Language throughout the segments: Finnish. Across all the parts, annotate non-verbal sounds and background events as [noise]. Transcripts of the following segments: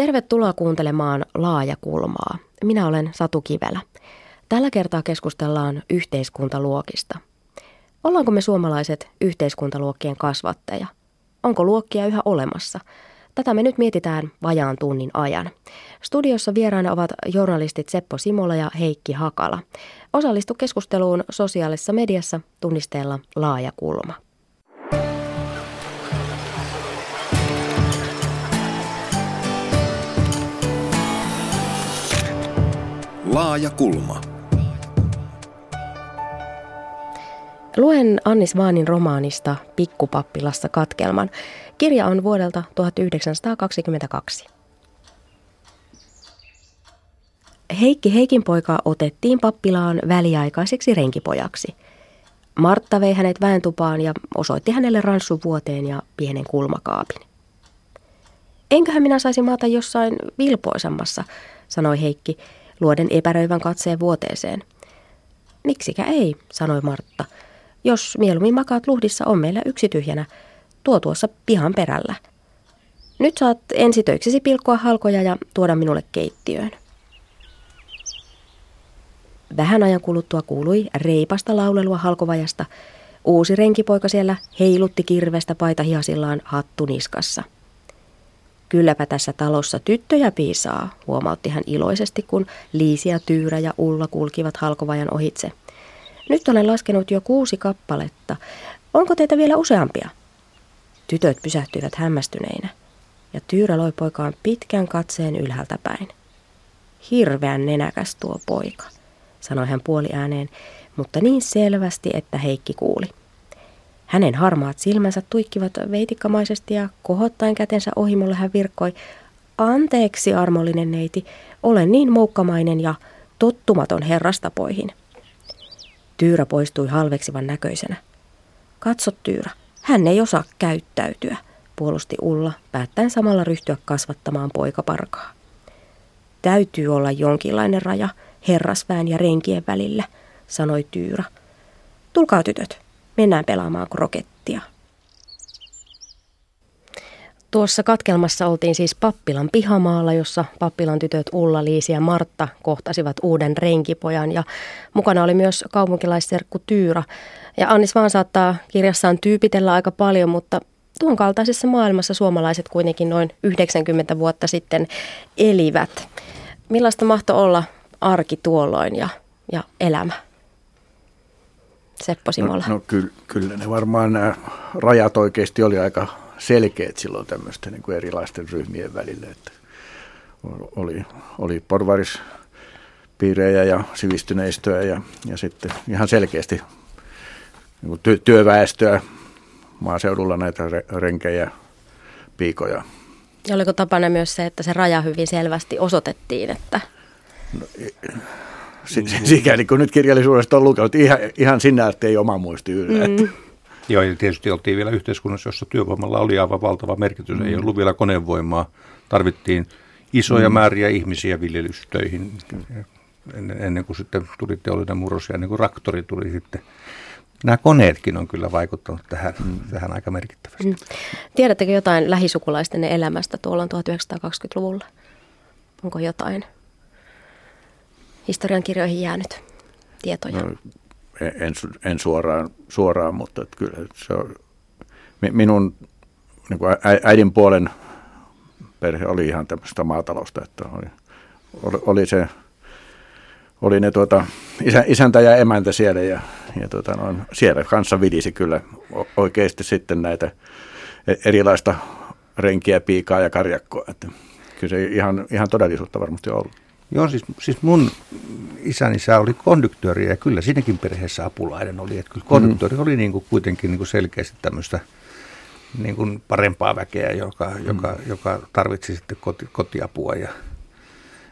Tervetuloa kuuntelemaan Laajakulmaa. Minä olen Satu Kivelä. Tällä kertaa keskustellaan yhteiskuntaluokista. Ollaanko me suomalaiset yhteiskuntaluokkien kasvatteja? Onko luokkia yhä olemassa? Tätä me nyt mietitään vajaan tunnin ajan. Studiossa vieraana ovat journalistit Seppo Simola ja Heikki Hakala. Osallistu keskusteluun sosiaalisessa mediassa tunnisteella Laajakulma. Laaja kulma. Luen Annis Vaanin romaanista Pikkupappilassa katkelman. Kirja on vuodelta 1922. Heikki Heikin poika otettiin pappilaan väliaikaiseksi renkipojaksi. Martta vei hänet väentupaan ja osoitti hänelle ranssun vuoteen ja pienen kulmakaapin. Enköhän minä saisi maata jossain vilpoisemmassa, sanoi Heikki luoden epäröivän katseen vuoteeseen. Miksikä ei, sanoi Martta. Jos mieluummin makaat luhdissa, on meillä yksi tyhjänä. Tuo tuossa pihan perällä. Nyt saat ensitöiksesi pilkkoa halkoja ja tuoda minulle keittiöön. Vähän ajan kuluttua kuului reipasta laulelua halkovajasta. Uusi renkipoika siellä heilutti kirvestä paitahiasillaan hattu niskassa. Kylläpä tässä talossa tyttöjä piisaa, huomautti hän iloisesti, kun Liisi ja Tyyrä ja Ulla kulkivat halkovajan ohitse. Nyt olen laskenut jo kuusi kappaletta. Onko teitä vielä useampia? Tytöt pysähtyivät hämmästyneinä, ja Tyyrä loi poikaan pitkän katseen ylhäältä päin. Hirveän nenäkäs tuo poika, sanoi hän puoliääneen, mutta niin selvästi, että Heikki kuuli. Hänen harmaat silmänsä tuikkivat veitikkamaisesti ja kohottaen kätensä ohimolle hän virkkoi, anteeksi armollinen neiti, olen niin moukkamainen ja tottumaton herrastapoihin. Tyyrä poistui halveksivan näköisenä. Katso Tyyrä, hän ei osaa käyttäytyä, puolusti Ulla, päättäen samalla ryhtyä kasvattamaan poikaparkaa. Täytyy olla jonkinlainen raja herrasväen ja renkien välillä, sanoi Tyyrä. Tulkaa tytöt, mennään pelaamaan krokettia. Tuossa katkelmassa oltiin siis Pappilan pihamaalla, jossa Pappilan tytöt Ulla, Liisi ja Martta kohtasivat uuden renkipojan ja mukana oli myös kaupunkilaisserkku Tyyrä. Ja Annis vaan saattaa kirjassaan tyypitellä aika paljon, mutta tuon kaltaisessa maailmassa suomalaiset kuitenkin noin 90 vuotta sitten elivät. Millaista mahtoi olla arki tuolloin ja, ja elämä? Seppo Simola? No, no kyllä, kyllä ne varmaan nämä rajat oikeasti oli aika selkeät silloin tämmöisten niin kuin erilaisten ryhmien välillä. Että oli, oli porvarispiirejä ja sivistyneistöä ja, ja sitten ihan selkeästi niin kuin työväestöä maaseudulla näitä renkejä, piikoja. Ja oliko tapana myös se, että se raja hyvin selvästi osoitettiin, että... No, sikäli kun nyt kirjallisuudesta on lukenut, ihan, ihan sinä, että ei oma muisti yllä. Mm. Joo, ja tietysti oltiin vielä yhteiskunnassa, jossa työvoimalla oli aivan valtava merkitys. Mm. Ei ollut vielä konevoimaa. Tarvittiin isoja mm. määriä ihmisiä viljelystöihin ennen, ennen kuin sitten tuli teollinen murros ja ennen kuin raktori tuli sitten. Nämä koneetkin on kyllä vaikuttanut tähän, mm. tähän aika merkittävästi. Mm. Tiedättekö jotain lähisukulaisten elämästä tuolla 1920-luvulla? Onko jotain? Historiankirjoihin jäänyt tietoja? No, en, en suoraan, suoraan, mutta kyllä se on, minun niin kuin äidin puolen perhe oli ihan tämmöistä maatalousta, että oli, oli se oli ne tuota, isä, isäntä ja emäntä siellä ja, ja tuota, noin, siellä kanssa vidisi kyllä oikeasti sitten näitä e-, erilaista renkiä, piikaa ja karjakkoa. Että kyllä se ihan, ihan todellisuutta varmasti on ollut. Joo, siis, siis mun isäni isä oli konduktööri ja kyllä siinäkin perheessä apulainen oli. Että kyllä konduktööri mm. oli niin kuin kuitenkin niin kuin selkeästi tämmöistä niin kuin parempaa väkeä, joka, mm. joka, joka tarvitsi sitten koti, kotiapua. Ja,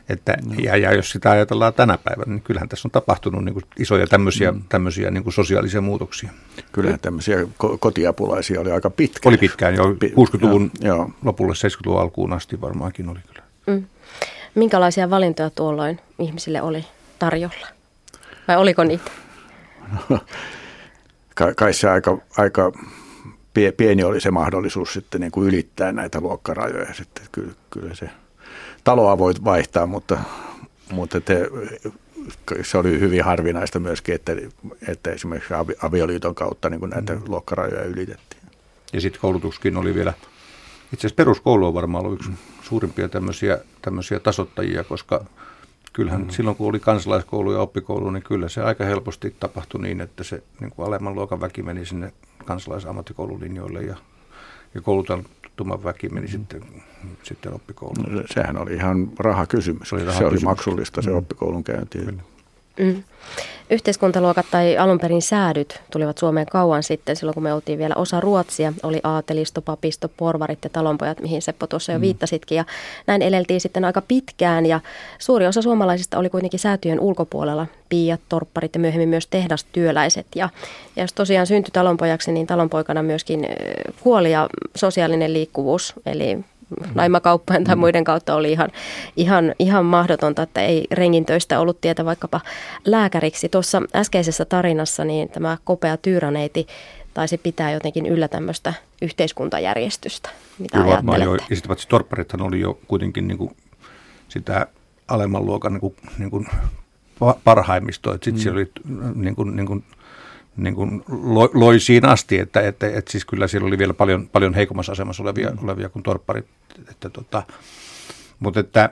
että, no. ja, ja jos sitä ajatellaan tänä päivänä, niin kyllähän tässä on tapahtunut niin kuin isoja tämmöisiä, mm. tämmöisiä niin kuin sosiaalisia muutoksia. Kyllähän tämmöisiä kotiapulaisia oli aika pitkään. Oli pitkään, jo 60-luvun ja, lopulle 70-luvun alkuun asti varmaankin oli kyllä. Mm. Minkälaisia valintoja tuolloin ihmisille oli tarjolla? Vai oliko niitä? [laughs] No, kai se aika, aika pieni oli se mahdollisuus sitten niin kuin ylittää näitä luokkarajoja. Sitten kyllä, kyllä se taloa voit vaihtaa, mutta, mutta te, se oli hyvin harvinaista myöskin, että, että esimerkiksi avioliiton kautta niin kuin näitä mm. luokkarajoja ylitettiin. Ja sitten koulutuskin oli vielä, itse asiassa peruskoulu on varmaan ollut yksi mm. Suurimpia tämmöisiä, tämmöisiä tasottajia, koska kyllähän mm. silloin kun oli kansalaiskoulu ja oppikoulu, niin kyllä se aika helposti tapahtui niin, että se niin kuin alemman luokan väki meni sinne kansalaisammattikoululinjoille ja, ja koulutettuman väki meni mm. sitten, sitten oppikouluun. No, sehän oli ihan rahakysymys. Se oli, rahakysymys. se oli maksullista se mm. oppikoulun käynti. Kyllä. Mm. Yhteiskuntaluokat tai alun perin säädyt tulivat Suomeen kauan sitten, silloin kun me oltiin vielä osa Ruotsia. Oli aatelisto, papisto, porvarit ja talonpojat, mihin Seppo tuossa jo mm. viittasitkin. Ja näin eleltiin sitten aika pitkään ja suuri osa suomalaisista oli kuitenkin säätyjen ulkopuolella. Piiat, torpparit ja myöhemmin myös tehdastyöläiset. Ja, ja jos tosiaan syntyi talonpojaksi, niin talonpoikana myöskin kuoli ja sosiaalinen liikkuvuus, eli naimakauppojen tai mm. muiden kautta oli ihan, ihan, ihan mahdotonta, että ei rengin töistä ollut tietä vaikkapa lääkäriksi. Tuossa äskeisessä tarinassa niin tämä kopea tyyraneiti taisi pitää jotenkin yllä tämmöistä yhteiskuntajärjestystä. Mitä Kyllä varmaan jo. Ja sitten paitsi torpparithan oli jo kuitenkin niin kuin sitä alemman luokan niin kuin, niin kuin parhaimmistoa. Sitten mm. siellä oli niin kuin, niin kuin niin kuin loi, siinä asti, että, että, että, että siis kyllä siellä oli vielä paljon, paljon heikommassa asemassa olevia, mm. olevia kuin torpparit. Että tota, mutta että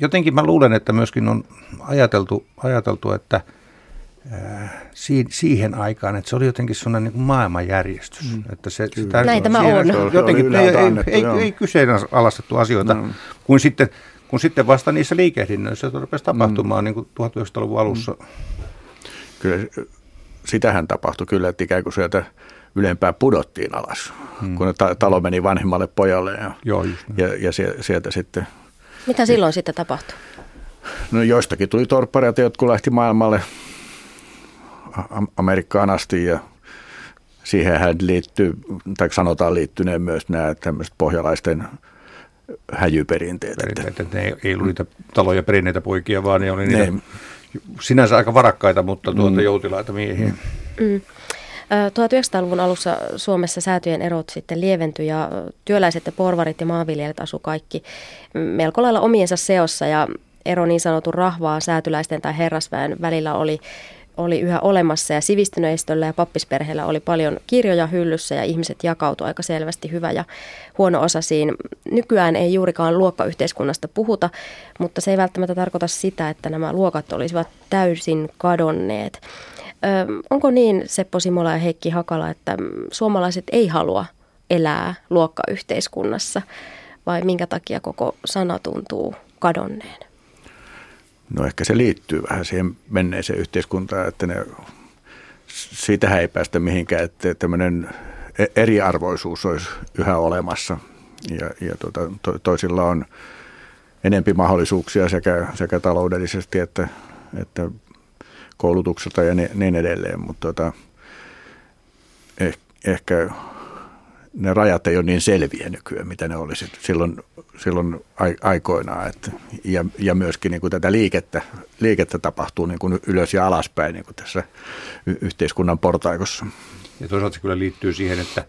jotenkin mä luulen, että myöskin on ajateltu, ajateltu että äh, siihen aikaan, että se oli jotenkin sellainen niin kuin maailmanjärjestys. Mm. Että se, sitä, Näin tämä on. Jotenkin ei, ei, ei, ei kyseenalaistettu asioita, mm. kun, sitten, kun sitten vasta niissä liikehdinnöissä rupesi tapahtumaan mm. niin kuin 1900-luvun alussa. Mm. Kyllä sitähän tapahtui kyllä, että ikään kuin sieltä ylempää pudottiin alas, hmm. kun talo meni vanhimmalle pojalle ja, Joo, ja, ja sieltä sitten. Mitä silloin sitten tapahtui? No joistakin tuli torppareita, jotka lähti maailmalle Amerikkaan asti ja siihen liittyy, tai sanotaan liittyneen myös nämä tämmöiset pohjalaisten häjyperinteet. Perinteet, että ne ei, ei ollut niitä taloja perinneitä poikia, vaan ne oli niitä ne, sinänsä aika varakkaita, mutta tuota mm. joutilaita miehiä. Mm. 1900-luvun alussa Suomessa säätyjen erot sitten lieventyi ja työläiset ja porvarit ja maanviljelijät asu kaikki melko lailla omiensa seossa ja ero niin sanotun rahvaa säätyläisten tai herrasväen välillä oli oli yhä olemassa ja sivistyneistöllä ja pappisperheellä oli paljon kirjoja hyllyssä ja ihmiset jakautuivat aika selvästi hyvä ja huono osasiin. Nykyään ei juurikaan luokkayhteiskunnasta puhuta, mutta se ei välttämättä tarkoita sitä, että nämä luokat olisivat täysin kadonneet. Ö, onko niin Seppo Simola ja Heikki Hakala, että suomalaiset ei halua elää luokkayhteiskunnassa vai minkä takia koko sana tuntuu kadonneen? No ehkä se liittyy vähän siihen menneeseen yhteiskuntaan, että ne, siitähän ei päästä mihinkään, että tämmöinen e-, eriarvoisuus olisi yhä olemassa. Ja, ja tuota, to, toisilla on enempi mahdollisuuksia sekä, sekä taloudellisesti että, että koulutukselta ja niin edelleen, mutta tuota, eh, ehkä ne rajat ei ole niin selviä nykyään, mitä ne olisi silloin, silloin aikoinaan. Että, ja, ja myöskin niin kuin tätä liikettä, liikettä tapahtuu niin kuin ylös ja alaspäin niin kuin tässä yhteiskunnan portaikossa. Ja toisaalta se kyllä liittyy siihen, että,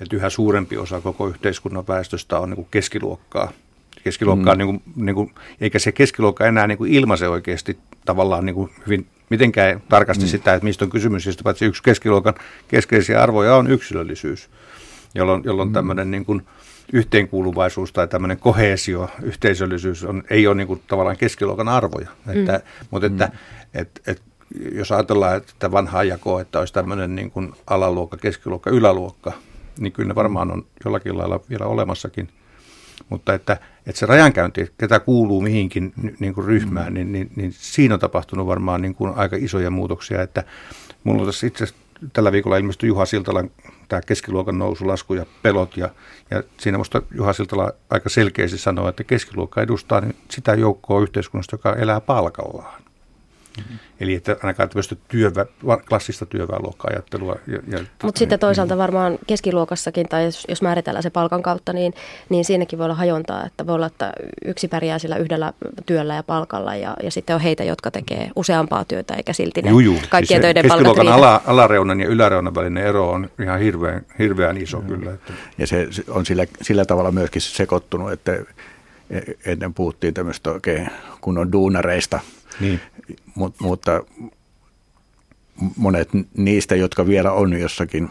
että yhä suurempi osa koko yhteiskunnan väestöstä on niin kuin keskiluokkaa. Keskiluokkaa, mm. niin kuin, niin kuin, eikä se keskiluokka enää niin kuin ilmaise oikeasti tavallaan niin kuin hyvin mitenkään tarkasti mm. sitä, että mistä on kysymys. Ja paitsi yksi keskiluokan keskeisiä arvoja on yksilöllisyys jolloin, jolloin mm. tämmöinen niin kuin yhteenkuuluvaisuus tai tämmöinen kohesio, yhteisöllisyys on, ei ole niin kuin tavallaan keskiluokan arvoja. Mm. Että, mutta että, mm. et, et, jos ajatellaan että vanhaa jakoa, että olisi tämmöinen niin kuin alaluokka, keskiluokka, yläluokka, niin kyllä ne varmaan on jollakin lailla vielä olemassakin. Mutta että, että se rajankäynti, ketä kuuluu mihinkin niin kuin ryhmään, mm. niin, niin, niin siinä on tapahtunut varmaan niin kuin aika isoja muutoksia. Että mulla on tässä itse tällä viikolla ilmestyi Juha Siltalan tämä keskiluokan nousu, lasku ja pelot. Ja, ja siinä minusta Juha Siltala aika selkeästi sanoo, että keskiluokka edustaa niin sitä joukkoa yhteiskunnasta, joka elää palkallaan. Mm-hmm. Eli että ainakaan tämmöistä työvä, klassista työväenluokka-ajattelua. Mutta sitten toisaalta varmaan keskiluokassakin, tai jos, jos määritellään se palkan kautta, niin, niin siinäkin voi olla hajontaa, että voi olla, että yksi pärjää sillä yhdellä työllä ja palkalla, ja, ja sitten on heitä, jotka tekee useampaa työtä, eikä silti ne Juju. kaikkien siis töiden palkat riitä. ala, alareunan ja yläreunan välinen ero on ihan hirveän, hirveän iso mm. kyllä. Että. Ja se on sillä, sillä tavalla myöskin sekoittunut, että E- ennen puhuttiin tämmöistä oikein kunnon duunareista, niin. Mut, mutta monet niistä, jotka vielä on jossakin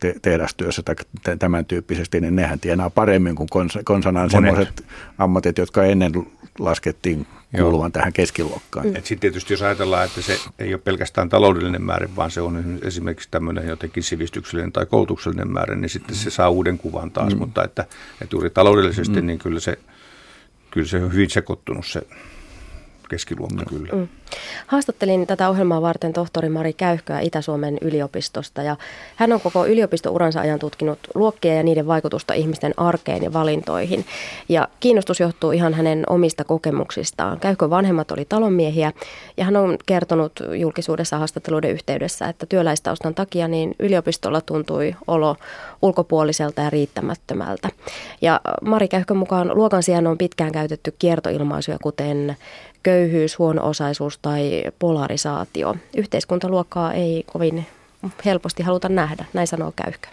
te- tehdastyössä tai tämän tyyppisesti, niin nehän tienaa paremmin kuin kons- konsanaan sellaiset ammatit, jotka ennen laskettiin kuuluvan Joo. tähän keskiluokkaan. Mm. Sitten tietysti jos ajatellaan, että se ei ole pelkästään taloudellinen määrä, vaan se on esimerkiksi tämmöinen jotenkin sivistyksellinen tai koulutuksellinen määrä, niin sitten se saa uuden kuvan taas, mm. mutta että, että juuri taloudellisesti mm. niin kyllä se, kyllä se on hyvin sekoittunut se keskiluokka kyllä. Mm. Haastattelin tätä ohjelmaa varten tohtori Mari Käyhköä Itä-Suomen yliopistosta ja hän on koko yliopistouransa ajan tutkinut luokkia ja niiden vaikutusta ihmisten arkeen ja valintoihin. Ja kiinnostus johtuu ihan hänen omista kokemuksistaan. Käyhkö vanhemmat oli talonmiehiä ja hän on kertonut julkisuudessa haastatteluiden yhteydessä, että työläistaustan takia niin yliopistolla tuntui olo ulkopuoliselta ja riittämättömältä. Ja Mari Käyhkön mukaan luokan sijaan on pitkään käytetty kiertoilmaisuja, kuten köyhyys, huono-osaisuus tai polarisaatio. Yhteiskuntaluokkaa ei kovin helposti haluta nähdä, näin sanoo Käyhkö.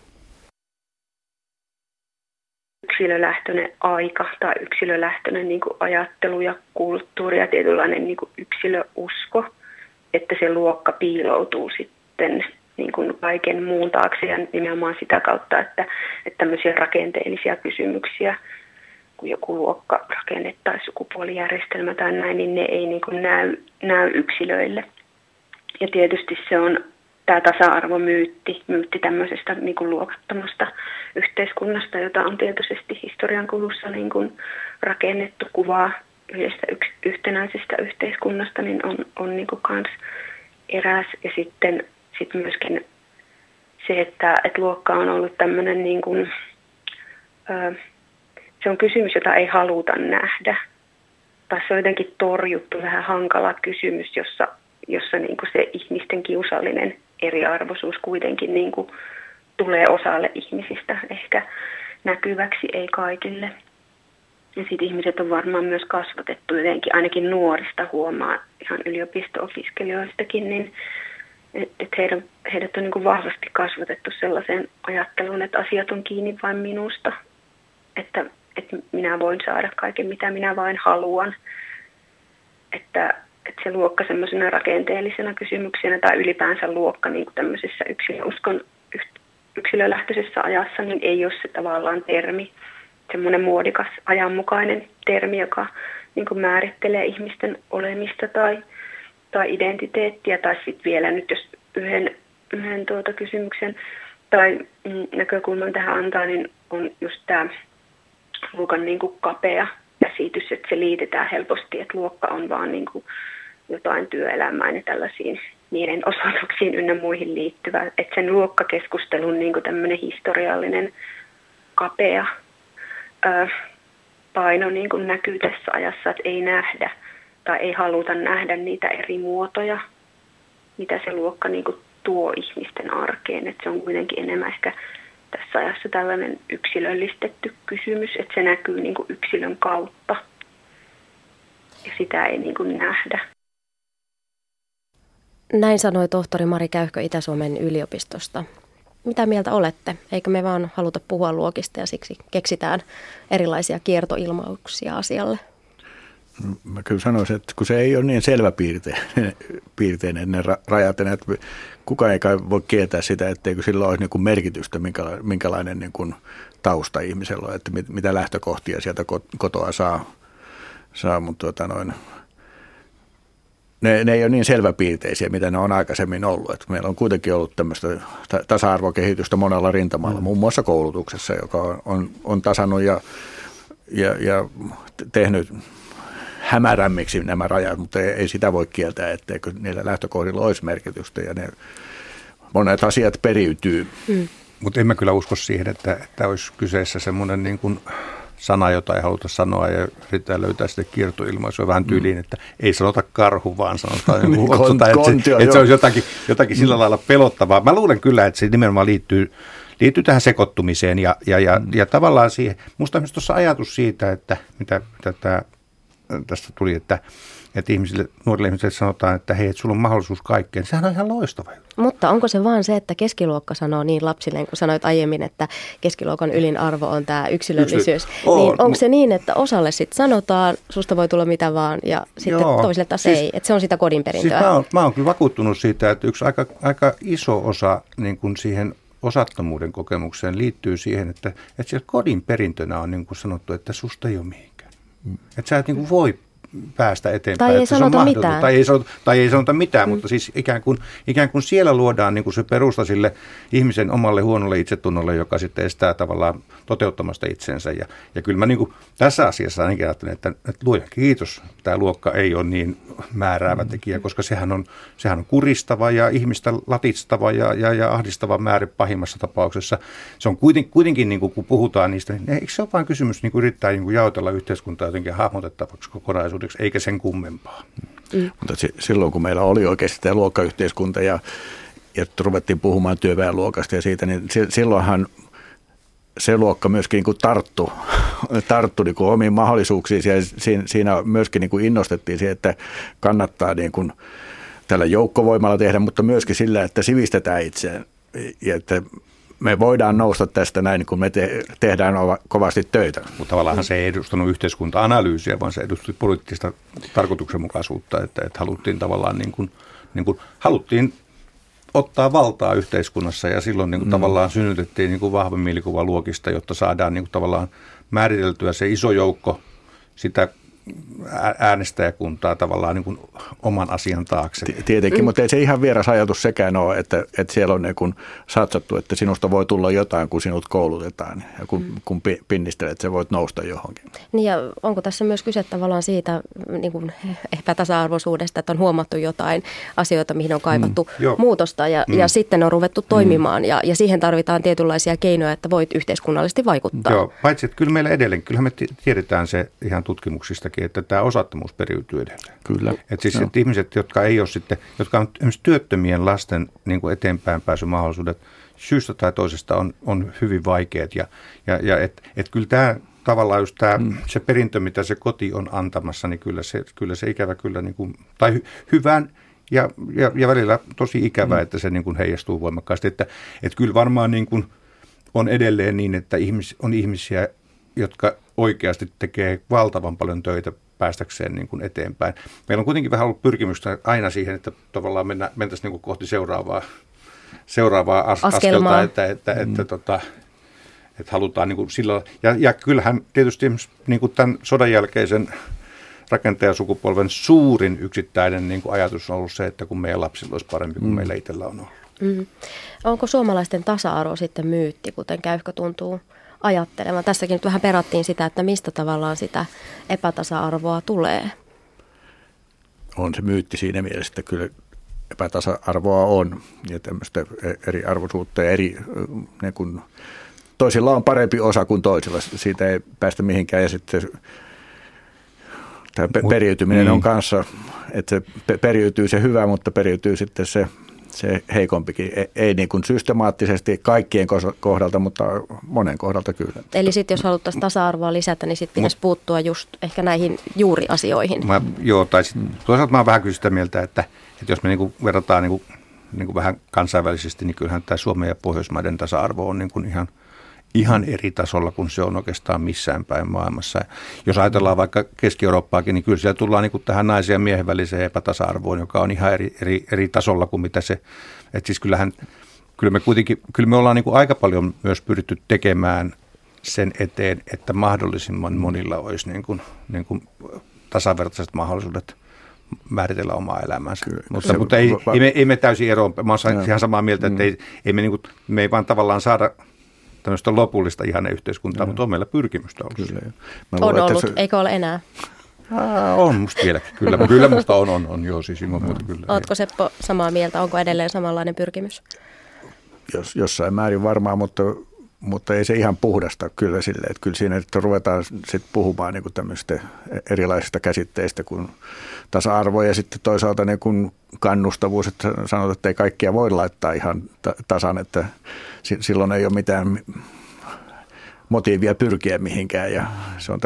Yksilölähtöinen aika tai yksilölähtöinen niin ajattelu ja kulttuuri ja tietynlainen niin yksilöusko, että se luokka piiloutuu sitten niin kuin kaiken muun taakse ja nimenomaan sitä kautta, että, että tämmöisiä rakenteellisia kysymyksiä – kun joku luokkarakenne tai sukupuolijärjestelmä tai näin, niin ne ei niin kuin näy, näy yksilöille. Ja tietysti se on tämä tasa-arvomyytti, myytti tämmöisestä niin kuin luokattomasta yhteiskunnasta, jota on tietysti historian kulussa niin kuin rakennettu kuvaa yhdestä yks, yhtenäisestä yhteiskunnasta, niin on, on niin kuin kans eräs. Ja sitten sit myöskin se, että, että luokka on ollut tämmöinen niin kuin, ö, se on kysymys, jota ei haluta nähdä. Tai se on jotenkin torjuttu vähän hankala kysymys, jossa, jossa niin kuin se ihmisten kiusallinen eriarvoisuus kuitenkin niin kuin tulee osalle ihmisistä ehkä näkyväksi, ei kaikille. Ja sitten ihmiset on varmaan myös kasvatettu jotenkin, ainakin nuorista huomaa ihan yliopisto-opiskelijoistakin, niin että heidät, heidät on niin kuin vahvasti kasvatettu sellaiseen ajatteluun, että asiat on kiinni vain minusta. Että että minä voin saada kaiken, mitä minä vain haluan. Että, että se luokka semmoisena rakenteellisena kysymyksenä tai ylipäänsä luokka niin kuin tämmöisessä yksilöuskon yksilölähtöisessä ajassa, niin ei ole se tavallaan termi, semmoinen muodikas ajanmukainen termi, joka niin kuin määrittelee ihmisten olemista tai, tai identiteettiä, tai sitten vielä nyt jos yhden, yhden tuota kysymyksen tai mm, näkökulman tähän antaa, niin on just tämä luokan niin kuin kapea käsitys, että se liitetään helposti, että luokka on vaan niin kuin jotain työelämään ja tällaisiin osoituksiin ynnä muihin liittyvää. Että sen luokkakeskustelun niin kuin tämmöinen historiallinen kapea ö, paino niin kuin näkyy tässä ajassa, että ei nähdä tai ei haluta nähdä niitä eri muotoja, mitä se luokka niin kuin tuo ihmisten arkeen. Että se on kuitenkin enemmän ehkä tässä ajassa tällainen yksilöllistetty kysymys, että se näkyy niin kuin yksilön kautta ja sitä ei niin kuin nähdä. Näin sanoi tohtori Mari Käyhkö Itä-Suomen yliopistosta. Mitä mieltä olette? Eikö me vaan haluta puhua luokista ja siksi keksitään erilaisia kiertoilmauksia asialle? Mä kyllä sanoisin, että kun se ei ole niin selvä piirteinen ne rajat, että kukaan ei kai voi kieltää sitä, etteikö sillä olisi niin merkitystä, minkälainen niin kuin tausta ihmisellä on, että mitä lähtökohtia sieltä kotoa saa, saa mutta tuota noin, ne, ne ei ole niin selväpiirteisiä, mitä ne on aikaisemmin ollut. Että meillä on kuitenkin ollut tämmöistä tasa-arvokehitystä monella rintamalla, mm. muun muassa koulutuksessa, joka on, on, on tasannut ja, ja, ja tehnyt hämärämmiksi nämä rajat, mutta ei, ei sitä voi kieltää, etteikö niillä lähtökohdilla olisi merkitystä ja ne monet asiat periytyy. Mm. Mutta en mä kyllä usko siihen, että, että olisi kyseessä semmoinen niin kuin sana, jota ei haluta sanoa ja yritetään löytää sitä kiertoilmaisua vähän mm. tyyliin, että ei sanota karhu, vaan sanotaan joku [laughs] niin, otsota, että, se, että se olisi jotakin, jotakin sillä mm. lailla pelottavaa. Mä luulen kyllä, että se nimenomaan liittyy, liittyy tähän sekoittumiseen ja, ja, ja, mm. ja tavallaan siihen. Musta myös tuossa ajatus siitä, että mitä, mitä tämä tästä tuli, että, että ihmisille, nuorille ihmisille sanotaan, että hei, että sulla on mahdollisuus kaikkeen. Sehän on ihan loistava Mutta onko se vaan se, että keskiluokka sanoo niin lapsille, kun sanoit aiemmin, että keskiluokan ylin arvo on tämä yksilöllisyys. Yksilö. niin onko se niin, että osalle sitten sanotaan, susta voi tulla mitä vaan, ja sitten Joo, toisille taas siis, ei, että se on sitä kodinperintöä? Siis mä, oon, mä oon kyllä vakuuttunut siitä, että yksi aika, aika iso osa niin kuin siihen osattomuuden kokemukseen liittyy siihen, että, että siellä kodin perintönä on niin kuin sanottu, että susta ei ole mihinkään. Että sä et niin kuin voi päästä eteenpäin. Tai ei sanota mitään. Tai ei sanota, tai ei sanota mitään, mm. mutta siis ikään kuin, ikään kuin siellä luodaan niin kuin se perusta sille ihmisen omalle huonolle itsetunnolle, joka sitten estää tavallaan toteuttamasta itsensä. Ja, ja kyllä mä niin kuin tässä asiassa ainakin ajattelen, että, että luoja kiitos, tämä luokka ei ole niin määräävä mm. tekijä, koska sehän on, sehän on kuristava ja ihmistä latistava ja, ja, ja ahdistava määrä pahimmassa tapauksessa. Se on kuitenkin, kuitenkin niin kuin, kun puhutaan niistä, niin eikö se ole vain kysymys niin kuin yrittää niin kuin jaotella yhteiskuntaa jotenkin hahmotettavaksi kokonaisuudeksi? eikä sen kummempaa. Mm. Mutta silloin, kun meillä oli oikeasti tämä luokkayhteiskunta ja, ja ruvettiin puhumaan työväenluokasta ja siitä, niin silloinhan se luokka myöskin niin kuin tarttu, [laughs] tarttu niin kuin omiin mahdollisuuksiin ja siinä, siinä myöskin niin kuin innostettiin siihen, että kannattaa niin kuin tällä joukkovoimalla tehdä, mutta myöskin sillä, että sivistetään itseään ja että me voidaan nousta tästä näin, kun me te- tehdään kovasti töitä. Mutta tavallaan se ei edustanut yhteiskunta-analyysiä, vaan se edusti poliittista tarkoituksenmukaisuutta, että, että haluttiin tavallaan niin kuin, niin kuin, haluttiin ottaa valtaa yhteiskunnassa ja silloin niin kuin mm. tavallaan synnytettiin niin kuin vahva mielikuva luokista, jotta saadaan niin kuin tavallaan määriteltyä se iso joukko sitä äänestäjäkuntaa tavallaan niin kuin oman asian taakse. Tietenkin, mm. mutta ei se ihan vieras ajatus sekään ole, että, että siellä on niin kuin satsattu, että sinusta voi tulla jotain, kun sinut koulutetaan ja kun, mm. kun pinnistelet, että sä voit nousta johonkin. Niin ja onko tässä myös kyse tavallaan siitä niin kuin epätasa-arvoisuudesta, että on huomattu jotain asioita, mihin on kaivattu mm. muutosta ja, mm. ja sitten on ruvettu toimimaan mm. ja, ja siihen tarvitaan tietynlaisia keinoja, että voit yhteiskunnallisesti vaikuttaa. Joo, paitsi että kyllä meillä edelleen, kyllähän me tiedetään se ihan tutkimuksista myöskin, että tämä osattomuus periytyy edelleen. Kyllä. Että siis että ihmiset, jotka ei ole sitten, jotka on esimerkiksi työttömien lasten niin kuin eteenpäin pääsymahdollisuudet syystä tai toisesta on, on hyvin vaikeat. Ja, ja, ja että et kyllä tämä tavallaan just tämä, mm. se perintö, mitä se koti on antamassa, niin kyllä se, kyllä se ikävä kyllä, niin kuin, tai hy, hyvän ja, ja, ja välillä tosi ikävää, mm. että se niin kuin heijastuu voimakkaasti. Että, että kyllä varmaan niin kuin on edelleen niin, että ihmis, on ihmisiä, jotka oikeasti tekee valtavan paljon töitä päästäkseen niin kuin eteenpäin. Meillä on kuitenkin vähän ollut pyrkimystä aina siihen, että tavallaan mennä, mentäisiin niin kuin kohti seuraavaa, seuraavaa as, askelta, että, että, mm. että, tota, että halutaan niin kuin sillä ja, ja kyllähän tietysti niin kuin tämän sodan jälkeisen rakentajasukupolven suurin yksittäinen niin kuin ajatus on ollut se, että kun meidän lapsilla olisi parempi kuin mm. meillä itsellä on ollut. Mm. Onko suomalaisten tasa-arvo sitten myytti, kuten Käyhkö tuntuu ajattelemaan. Tässäkin nyt vähän perattiin sitä, että mistä tavallaan sitä epätasa-arvoa tulee. On se myytti siinä mielessä, että kyllä epätasa-arvoa on ja tämmöistä eriarvoisuutta ja eri, niin kun, toisilla on parempi osa kuin toisilla. Siitä ei päästä mihinkään ja sitten tämä periytyminen niin. on kanssa, että se periytyy se hyvä, mutta periytyy sitten se se heikompikin. Ei, ei niin kuin systemaattisesti kaikkien kohdalta, mutta monen kohdalta kyllä. Eli sitten jos haluttaisiin tasa-arvoa lisätä, niin sitten pitäisi puuttua just ehkä näihin juuriasioihin. Mä, joo, tai sit, toisaalta mä oon vähän sitä mieltä, että, että jos me niin kuin verrataan niin kuin, niin kuin vähän kansainvälisesti, niin kyllähän tämä Suomen ja Pohjoismaiden tasa-arvo on niin kuin ihan – ihan eri tasolla kuin se on oikeastaan missään päin maailmassa. Jos ajatellaan vaikka Keski-Eurooppaakin, niin kyllä siellä tullaan niin kuin tähän naisen ja miehen väliseen epätasa-arvoon, joka on ihan eri, eri, eri tasolla kuin mitä se, että siis kyllähän, kyllä me kuitenkin, kyllä me ollaan niin kuin aika paljon myös pyritty tekemään sen eteen, että mahdollisimman monilla olisi niin kuin, niin kuin tasavertaiset mahdollisuudet määritellä omaa elämäänsä. Kyllä, mutta, se, mutta ei, va- ei, me, ei me täysin eroon. Mä olen ihan samaa mieltä, että mm. ei, ei me, niin kuin, me ei vaan tavallaan saada tämmöistä lopullista yhteiskuntaa, no. mutta on meillä pyrkimystä ollut. Kyllä, Mä on ollut, se... eikö ole enää? Ah, on musta vieläkin, [laughs] kyllä. kyllä musta on, on, on, joo, siis ilman muuta kyllä. Oletko Seppo samaa mieltä, onko edelleen samanlainen pyrkimys? Jos, jossain määrin varmaan, mutta, mutta ei se ihan puhdasta kyllä sille, että kyllä siinä että ruvetaan sitten puhumaan niin tämmöistä erilaisista käsitteistä kuin tasa-arvo ja sitten toisaalta niin kuin kannustavuus, että sanotaan, että ei kaikkia voi laittaa ihan tasan, että silloin ei ole mitään motiivia pyrkiä mihinkään ja se on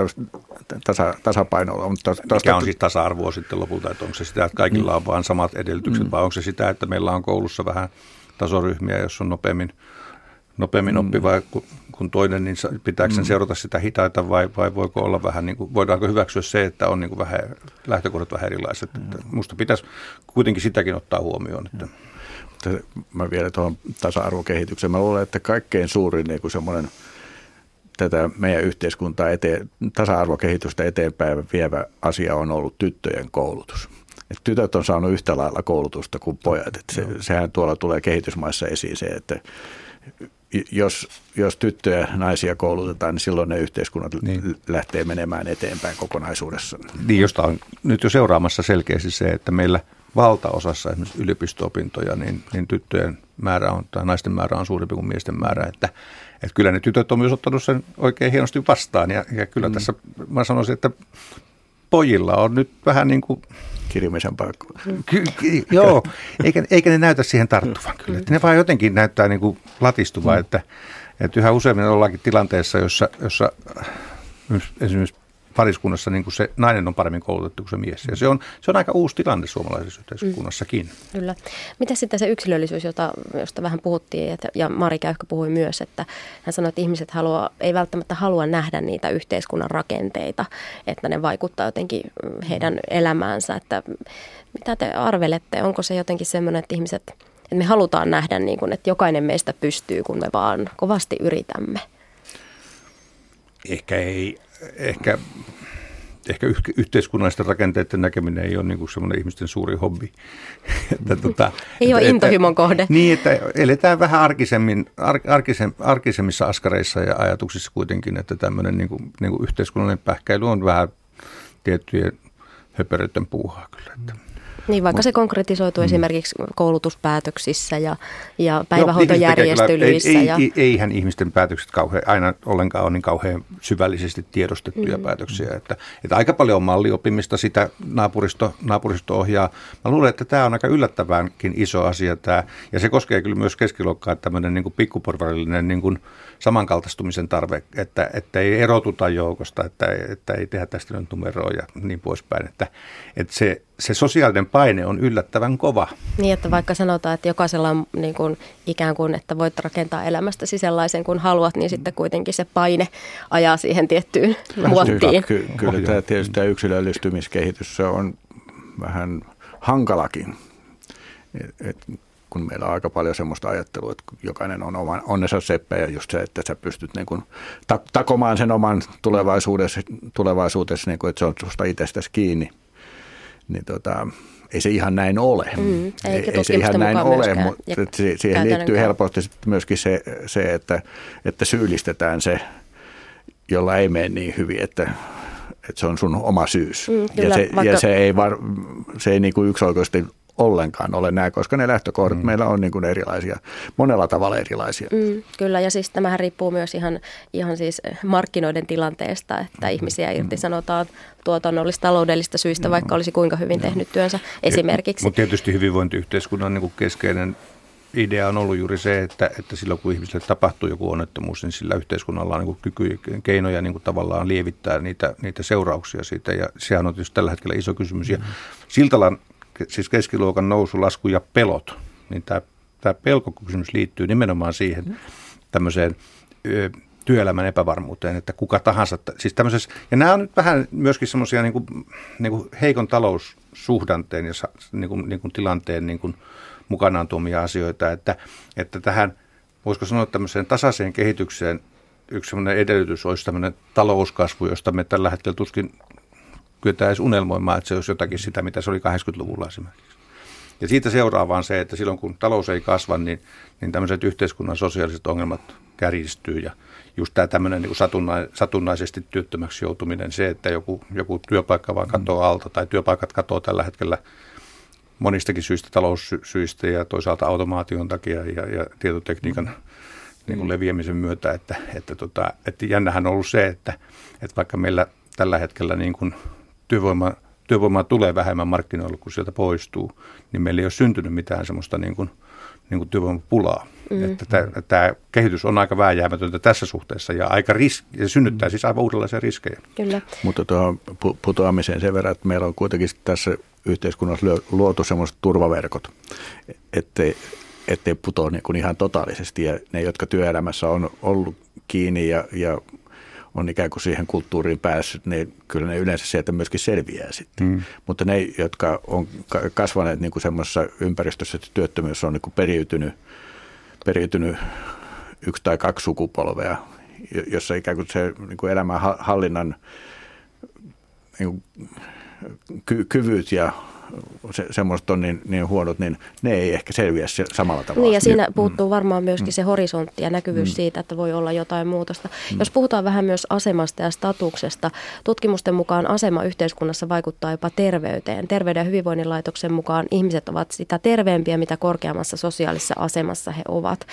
tasa, tasapainolla. Mutta tos, Mikä on siis tasa-arvoa sitten lopulta, että onko se sitä, että kaikilla on vain samat edellytykset mm. vai onko se sitä, että meillä on koulussa vähän tasoryhmiä, jos on nopeammin, nopeammin mm. oppiva kuin, kuin toinen, niin pitääkö sen mm. seurata sitä hitaita vai, vai voiko olla vähän, niin kuin, voidaanko hyväksyä se, että on niin kuin vähän, lähtökohdat vähän erilaiset. Mm. Että musta pitäisi kuitenkin sitäkin ottaa huomioon. Että. Mm. Mä vielä tuohon tasa-arvokehitykseen. Mä luulen, että kaikkein suurin niin kuin semmoinen – tätä meidän yhteiskuntaa eteen, tasa-arvokehitystä eteenpäin vievä asia on ollut tyttöjen koulutus. Et tytöt on saanut yhtä lailla koulutusta kuin pojat. Et se, sehän tuolla tulee kehitysmaissa esiin se, että jos, jos tyttöjä naisia koulutetaan, niin silloin ne yhteiskunnat niin. lähtee menemään eteenpäin kokonaisuudessaan. Niin, josta on nyt jo seuraamassa selkeästi se, että meillä valtaosassa esimerkiksi yliopisto-opintoja, niin, niin tyttöjen määrä on, tai naisten määrä on suurempi kuin miesten määrä, että että kyllä ne tytöt on myös ottanut sen oikein hienosti vastaan ja, ja kyllä mm. tässä mä sanoisin, että pojilla on nyt vähän niin kuin kirimisen paikka. Ky- ky- joo, eikä, eikä ne näytä siihen tarttuvan kyllä. Että ne vaan jotenkin näyttää niin kuin latistuvaa, mm. että, että yhä useammin ollaankin tilanteessa, jossa, jossa esimerkiksi pariskunnassa niin kuin se nainen on paremmin koulutettu kuin se mies. Ja se on, se on aika uusi tilanne suomalaisessa yhteiskunnassakin. Mm, kyllä. Mitä sitten se yksilöllisyys, jota, josta vähän puhuttiin, että, ja Mari Käyhkö puhui myös, että hän sanoi, että ihmiset haluaa, ei välttämättä halua nähdä niitä yhteiskunnan rakenteita, että ne vaikuttaa jotenkin heidän elämäänsä. Että mitä te arvelette, onko se jotenkin semmoinen, että ihmiset, että me halutaan nähdä, niin kuin, että jokainen meistä pystyy, kun me vaan kovasti yritämme? Ehkä ei ehkä, ehkä yhteiskunnallisten rakenteiden näkeminen ei ole niin semmoinen ihmisten suuri hobby. [laughs] että, tuota, ei ole intohimon kohde. Niin, että eletään vähän arkisemmin, ar, arkisem, arkisemmissa askareissa ja ajatuksissa kuitenkin, että tämmöinen niin kuin, niin kuin yhteiskunnallinen pähkäily on vähän tiettyjen höperöiden puuhaa kyllä. Että. Niin, vaikka se konkretisoituu mm. esimerkiksi koulutuspäätöksissä ja, ja päivähoitojärjestelyissä. Ei, ja... ei, eihän ihmisten päätökset kauhean, aina ollenkaan ole niin kauhean syvällisesti tiedostettuja mm. päätöksiä. Että, että aika paljon on mallioppimista, sitä naapuristo, naapuristo ohjaa. Mä luulen, että tämä on aika yllättävänkin iso asia tämä. Ja se koskee kyllä myös keskiluokkaa, että tämmöinen niin pikkuporvarillinen niin kuin samankaltaistumisen tarve, että, että ei erotuta joukosta, että, että ei tehdä tästä nyt numeroa ja niin poispäin. Että, että se, se sosiaalinen paine on yllättävän kova. Niin, että vaikka sanotaan, että jokaisella on niin kuin, ikään kuin, että voit rakentaa elämästäsi sellaisen kuin haluat, niin sitten kuitenkin se paine ajaa siihen tiettyyn muottiin. Ky- kyllä oh, tämä tietysti tämä yksilöllistymiskehitys se on vähän hankalakin. Et, et, kun meillä on aika paljon semmoista ajattelua, että jokainen on oman onnensa seppä ja just se, että sä pystyt niin kuin takomaan sen oman tulevaisuudessa, tulevaisuudessa niin kuin, että se on susta itsestäsi kiinni – niin tota, ei se ihan näin ole. Mm, ei, ei se ihan näin ole, mutta siihen liittyy helposti myöskin se, se että, että syyllistetään se, jolla ei mene niin hyvin, että, että se on sun oma syys. Mm, kyllä, ja se, vaikka... ja se ei, var, se ei niin kuin yksioikoisesti ollenkaan ole näin, koska ne lähtökohdat mm. meillä on niin kuin erilaisia, monella tavalla erilaisia. Mm, kyllä, ja siis tämähän riippuu myös ihan, ihan siis markkinoiden tilanteesta, että mm. ihmisiä irtisanotaan tuotannollisista taloudellista syistä, mm. vaikka olisi kuinka hyvin mm. tehnyt työnsä esimerkiksi. Mutta tietysti hyvinvointiyhteiskunnan niin kuin keskeinen idea on ollut juuri se, että, että silloin kun ihmisille tapahtuu joku onnettomuus, niin sillä yhteiskunnalla on niin kyky ja keinoja niin kuin tavallaan lievittää niitä, niitä seurauksia siitä. Ja sehän on tietysti tällä hetkellä iso kysymys. Ja Siltalan siis keskiluokan nousu, lasku ja pelot, niin tämä, tämä pelkokysymys liittyy nimenomaan siihen tämmöiseen ö, työelämän epävarmuuteen, että kuka tahansa, siis tämmöisessä, ja nämä on nyt vähän myöskin semmoisia niin kuin, niin kuin heikon taloussuhdanteen ja niin kuin, niin kuin tilanteen niin kuin mukanaan tuomia asioita, että, että tähän, voisiko sanoa tämmöiseen tasaiseen kehitykseen yksi semmoinen edellytys olisi tämmöinen talouskasvu, josta me tällä hetkellä tuskin kyetään edes unelmoimaan, että se olisi jotakin sitä, mitä se oli 80-luvulla esimerkiksi. Ja siitä seuraa vaan se, että silloin kun talous ei kasva, niin, niin tämmöiset yhteiskunnan sosiaaliset ongelmat kärjistyy ja just tämä tämmöinen niin satunnaisesti työttömäksi joutuminen, se, että joku, joku työpaikka vaan katoaa alta tai työpaikat katoaa tällä hetkellä monistakin syistä, taloussyistä ja toisaalta automaation takia ja, ja tietotekniikan niin kuin leviämisen myötä, että, että, tota, että jännähän on ollut se, että, että vaikka meillä tällä hetkellä niin kuin työvoima, työvoimaa tulee vähemmän markkinoilla, kun sieltä poistuu, niin meillä ei ole syntynyt mitään semmoista niin kuin, niin kuin työvoimapulaa. Mm. Että tämä, tämä kehitys on aika vääjäämätöntä tässä suhteessa ja aika riski, ja synnyttää siis aivan uudenlaisia riskejä. Kyllä. Mutta tuohon putoamiseen sen verran, että meillä on kuitenkin tässä yhteiskunnassa luotu semmoiset turvaverkot, ettei, ettei putoa niin kuin ihan totaalisesti. Ja ne, jotka työelämässä on ollut kiinni ja, ja on ikään kuin siihen kulttuuriin päässyt, niin kyllä ne yleensä sieltä myöskin selviää sitten. Mm. Mutta ne, jotka on kasvaneet niin kuin semmoisessa ympäristössä, että työttömyys on niin kuin periytynyt, periytynyt yksi tai kaksi sukupolvea, jossa ikään kuin se niin kuin elämän hallinnan niin kuin ky- kyvyt ja se, semmoiset on niin, niin huonot, niin ne ei ehkä selviä samalla tavalla. Niin ja siinä mm. puuttuu varmaan myöskin mm. se horisontti ja näkyvyys mm. siitä, että voi olla jotain muutosta. Mm. Jos puhutaan vähän myös asemasta ja statuksesta, tutkimusten mukaan asema yhteiskunnassa vaikuttaa jopa terveyteen. Terveyden ja hyvinvoinnin laitoksen mukaan ihmiset ovat sitä terveempiä, mitä korkeammassa sosiaalisessa asemassa he ovat.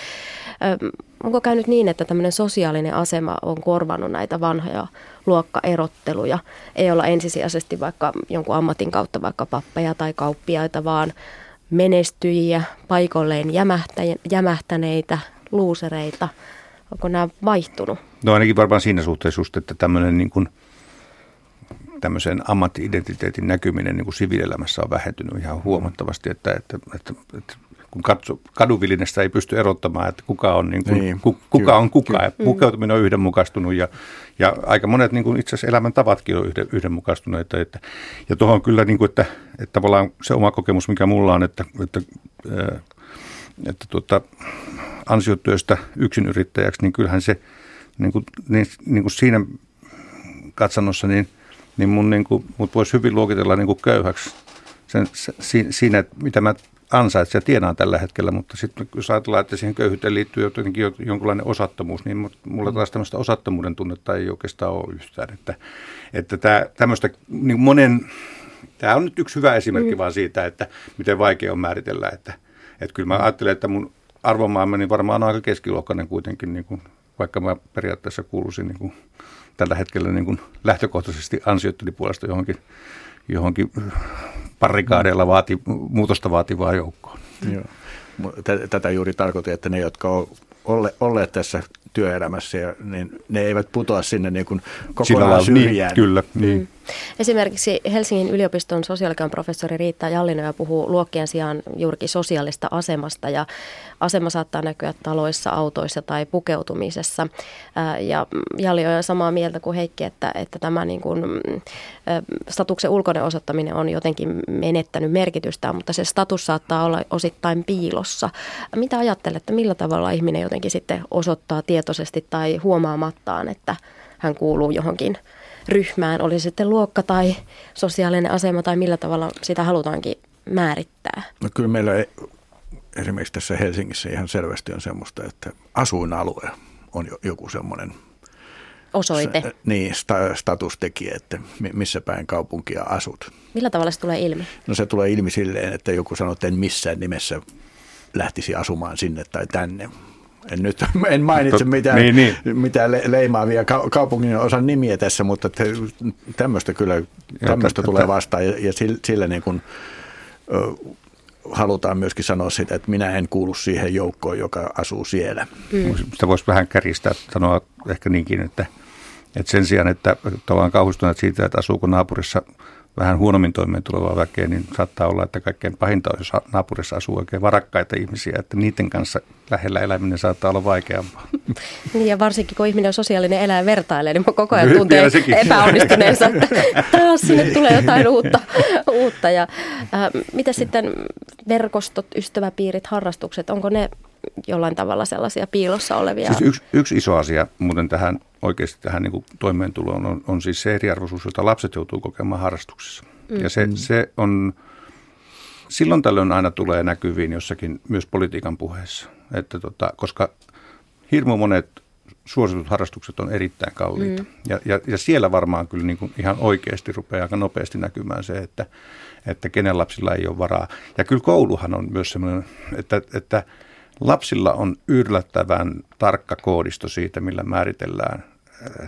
Ö, onko käynyt niin, että tämmöinen sosiaalinen asema on korvannut näitä vanhoja luokkaerotteluja? Ei olla ensisijaisesti vaikka jonkun ammatin kautta vaikka pappeja tai kauppiaita, vaan menestyjiä, paikolleen jämähtäneitä, luusereita. Onko nämä vaihtunut? No ainakin varmaan siinä suhteessa just, että tämmöinen niin kuin, tämmöisen ammattiidentiteetin näkyminen niin kuin siviilielämässä on vähentynyt ihan huomattavasti, että, että, että, että kun katso, kaduvillinestä ei pysty erottamaan, että kuka on, niin kuin, niin, ku, kuka, kyllä, on kuka. Kyllä. Pukeutuminen on yhdenmukaistunut ja, ja aika monet niin kuin itse asiassa elämäntavatkin on yhden, yhdenmukaistuneita. Että, ja tuohon kyllä, niin kuin, että, että tavallaan se oma kokemus, mikä mulla on, että, että, että, että tuota, ansiotyöstä yrittäjäksi, niin kyllähän se niin kuin, niin, niin kuin siinä katsannossa, niin, niin mun, niin kuin, mut voisi hyvin luokitella niin kuin köyhäksi sen, se, siinä, että mitä mä ansaitsen ja tienaan tällä hetkellä, mutta sitten jos ajatellaan, että siihen köyhyyteen liittyy jotenkin jonkinlainen osattomuus, niin mulla taas tämmöistä osattomuuden tunnetta ei oikeastaan ole yhtään. Että, että tämä, tämmöistä niin monen, tämä on nyt yksi hyvä esimerkki mm. vaan siitä, että miten vaikea on määritellä, että, että kyllä mä ajattelen, että mun arvomaailmani varmaan on aika keskiluokkainen kuitenkin, niin kuin, vaikka mä periaatteessa kuuluisin niin kuin, tällä hetkellä niin kuin lähtökohtaisesti ansioitteli puolesta johonkin, johonkin parikaadeilla vaati, muutosta vaativaa joukkoa. Joo. Tätä juuri tarkoitin, että ne, jotka on olleet tässä työelämässä, ja, niin ne eivät putoa sinne niin kuin kokonaan syrjään. Niin, kyllä, niin. Mm. Esimerkiksi Helsingin yliopiston sosiaalikan professori Riitta Jallinoja puhuu luokkien sijaan juurikin sosiaalista asemasta ja asema saattaa näkyä taloissa, autoissa tai pukeutumisessa. Ja Jallinoja on samaa mieltä kuin Heikki, että, että tämä niin kuin, statuksen ulkoinen osoittaminen on jotenkin menettänyt merkitystään, mutta se status saattaa olla osittain piilossa. Mitä ajattelette, millä tavalla ihminen jotenkin sitten osoittaa tietoisesti tai huomaamattaan, että hän kuuluu johonkin ryhmään, oli sitten luokka tai sosiaalinen asema tai millä tavalla sitä halutaankin määrittää? No kyllä meillä ei, esimerkiksi tässä Helsingissä ihan selvästi on semmoista, että asuinalue on joku semmoinen osoite. Se, niin, sta, statustekijä, että missä päin kaupunkia asut. Millä tavalla se tulee ilmi? No se tulee ilmi silleen, että joku sanoo, että en missään nimessä lähtisi asumaan sinne tai tänne, en nyt [laughs] en mainitse mitään, niin, niin. mitään leimaavia kaupungin osan nimiä tässä, mutta tämmöistä kyllä tämmöistä tulee vastaan ja, ja sillä niin kuin, ö, halutaan myöskin sanoa sitä, että minä en kuulu siihen joukkoon, joka asuu siellä. Mm. Sitä voisi vähän kärjistää, sanoa ehkä niinkin, että, että sen sijaan, että ollaan kauhistuneet siitä, että asuuko naapurissa – vähän huonommin toimeen tulevaa väkeä, niin saattaa olla, että kaikkein pahinta on, jos naapurissa asuu oikein varakkaita ihmisiä, että niiden kanssa lähellä eläminen saattaa olla vaikeampaa. [laughs] Niin ja varsinkin kun ihminen on sosiaalinen eläin vertailee, niin koko ajan tuntee epäonnistuneensa, että [laughs] taas sinne tulee jotain [laughs] uutta. uutta. Ja, äh, mitä sitten verkostot, ystäväpiirit, harrastukset, onko ne jollain tavalla sellaisia piilossa olevia? Siis yksi, yksi iso asia muuten tähän oikeasti tähän niin kuin toimeentuloon on, on siis se eriarvoisuus, jota lapset joutuu kokemaan harrastuksessa. Mm. Ja se, mm. se on, silloin tällöin aina tulee näkyviin jossakin myös politiikan puheessa, että tota, koska hirmu monet suositut harrastukset on erittäin kalliita. Mm. Ja, ja, ja siellä varmaan kyllä niin kuin ihan oikeasti rupeaa aika nopeasti näkymään se, että, että kenen lapsilla ei ole varaa. Ja kyllä kouluhan on myös sellainen, että, että – Lapsilla on yllättävän tarkka koodisto siitä, millä määritellään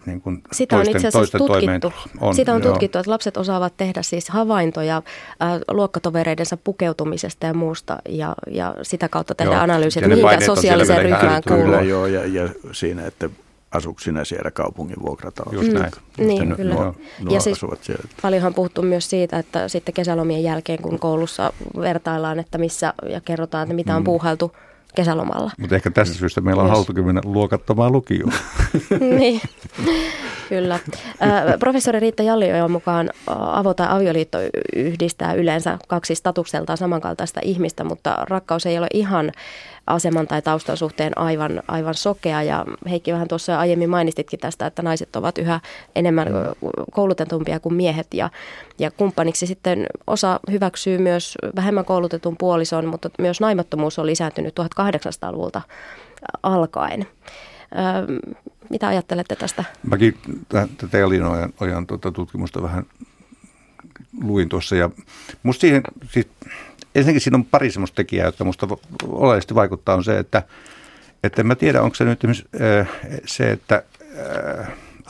niin kuin Sitä on toisten, itse asiassa tutkittu. On, Sitä on joo. tutkittu, että lapset osaavat tehdä siis havaintoja äh, luokkatovereidensa pukeutumisesta ja muusta ja, ja sitä kautta tehdä Joo, ne mihinkä on sosiaaliseen ryhmään kuuluu. Kyllä joo, ja, ja siinä, että asuuko sinä siellä kaupungin vuokratalossa. Just näin. Niin, Että kyllä. Nuo, Ja siis- siellä. Paljonhan puhuttu myös siitä, että sitten kesälomien jälkeen, kun koulussa vertaillaan, että missä ja kerrotaan, että mitä on puuhailtu kesälomalla. Mutta ehkä tästä syystä meillä on Yes. haluttukin mennä luokattomaan lukioon. [laughs] niin, kyllä. Professori Riitta Jalliojan mukaan avo- tai avioliitto yhdistää yleensä kaksi statukseltaan samankaltaista ihmistä, mutta rakkaus ei ole ihan aseman tai taustan suhteen aivan, aivan sokea. Ja Heikki vähän tuossa aiemmin mainistitkin tästä, että naiset ovat yhä enemmän ö, koulutetumpia kuin miehet ja, ja kumppaniksi sitten osa hyväksyy myös vähemmän koulutetun puolison, mutta myös naimattomuus on lisääntynyt 1800-luvulta alkaen. Ö, mitä ajattelette tästä? Mäkin tä- tätä Elin Ojan, Ojan tuota tutkimusta vähän luin tuossa ja musta siihen, siis ensinnäkin siinä on pari semmoista tekijää, jotka musta oleellisesti vaikuttaa on se, että, että en mä tiedä, onko se nyt se, että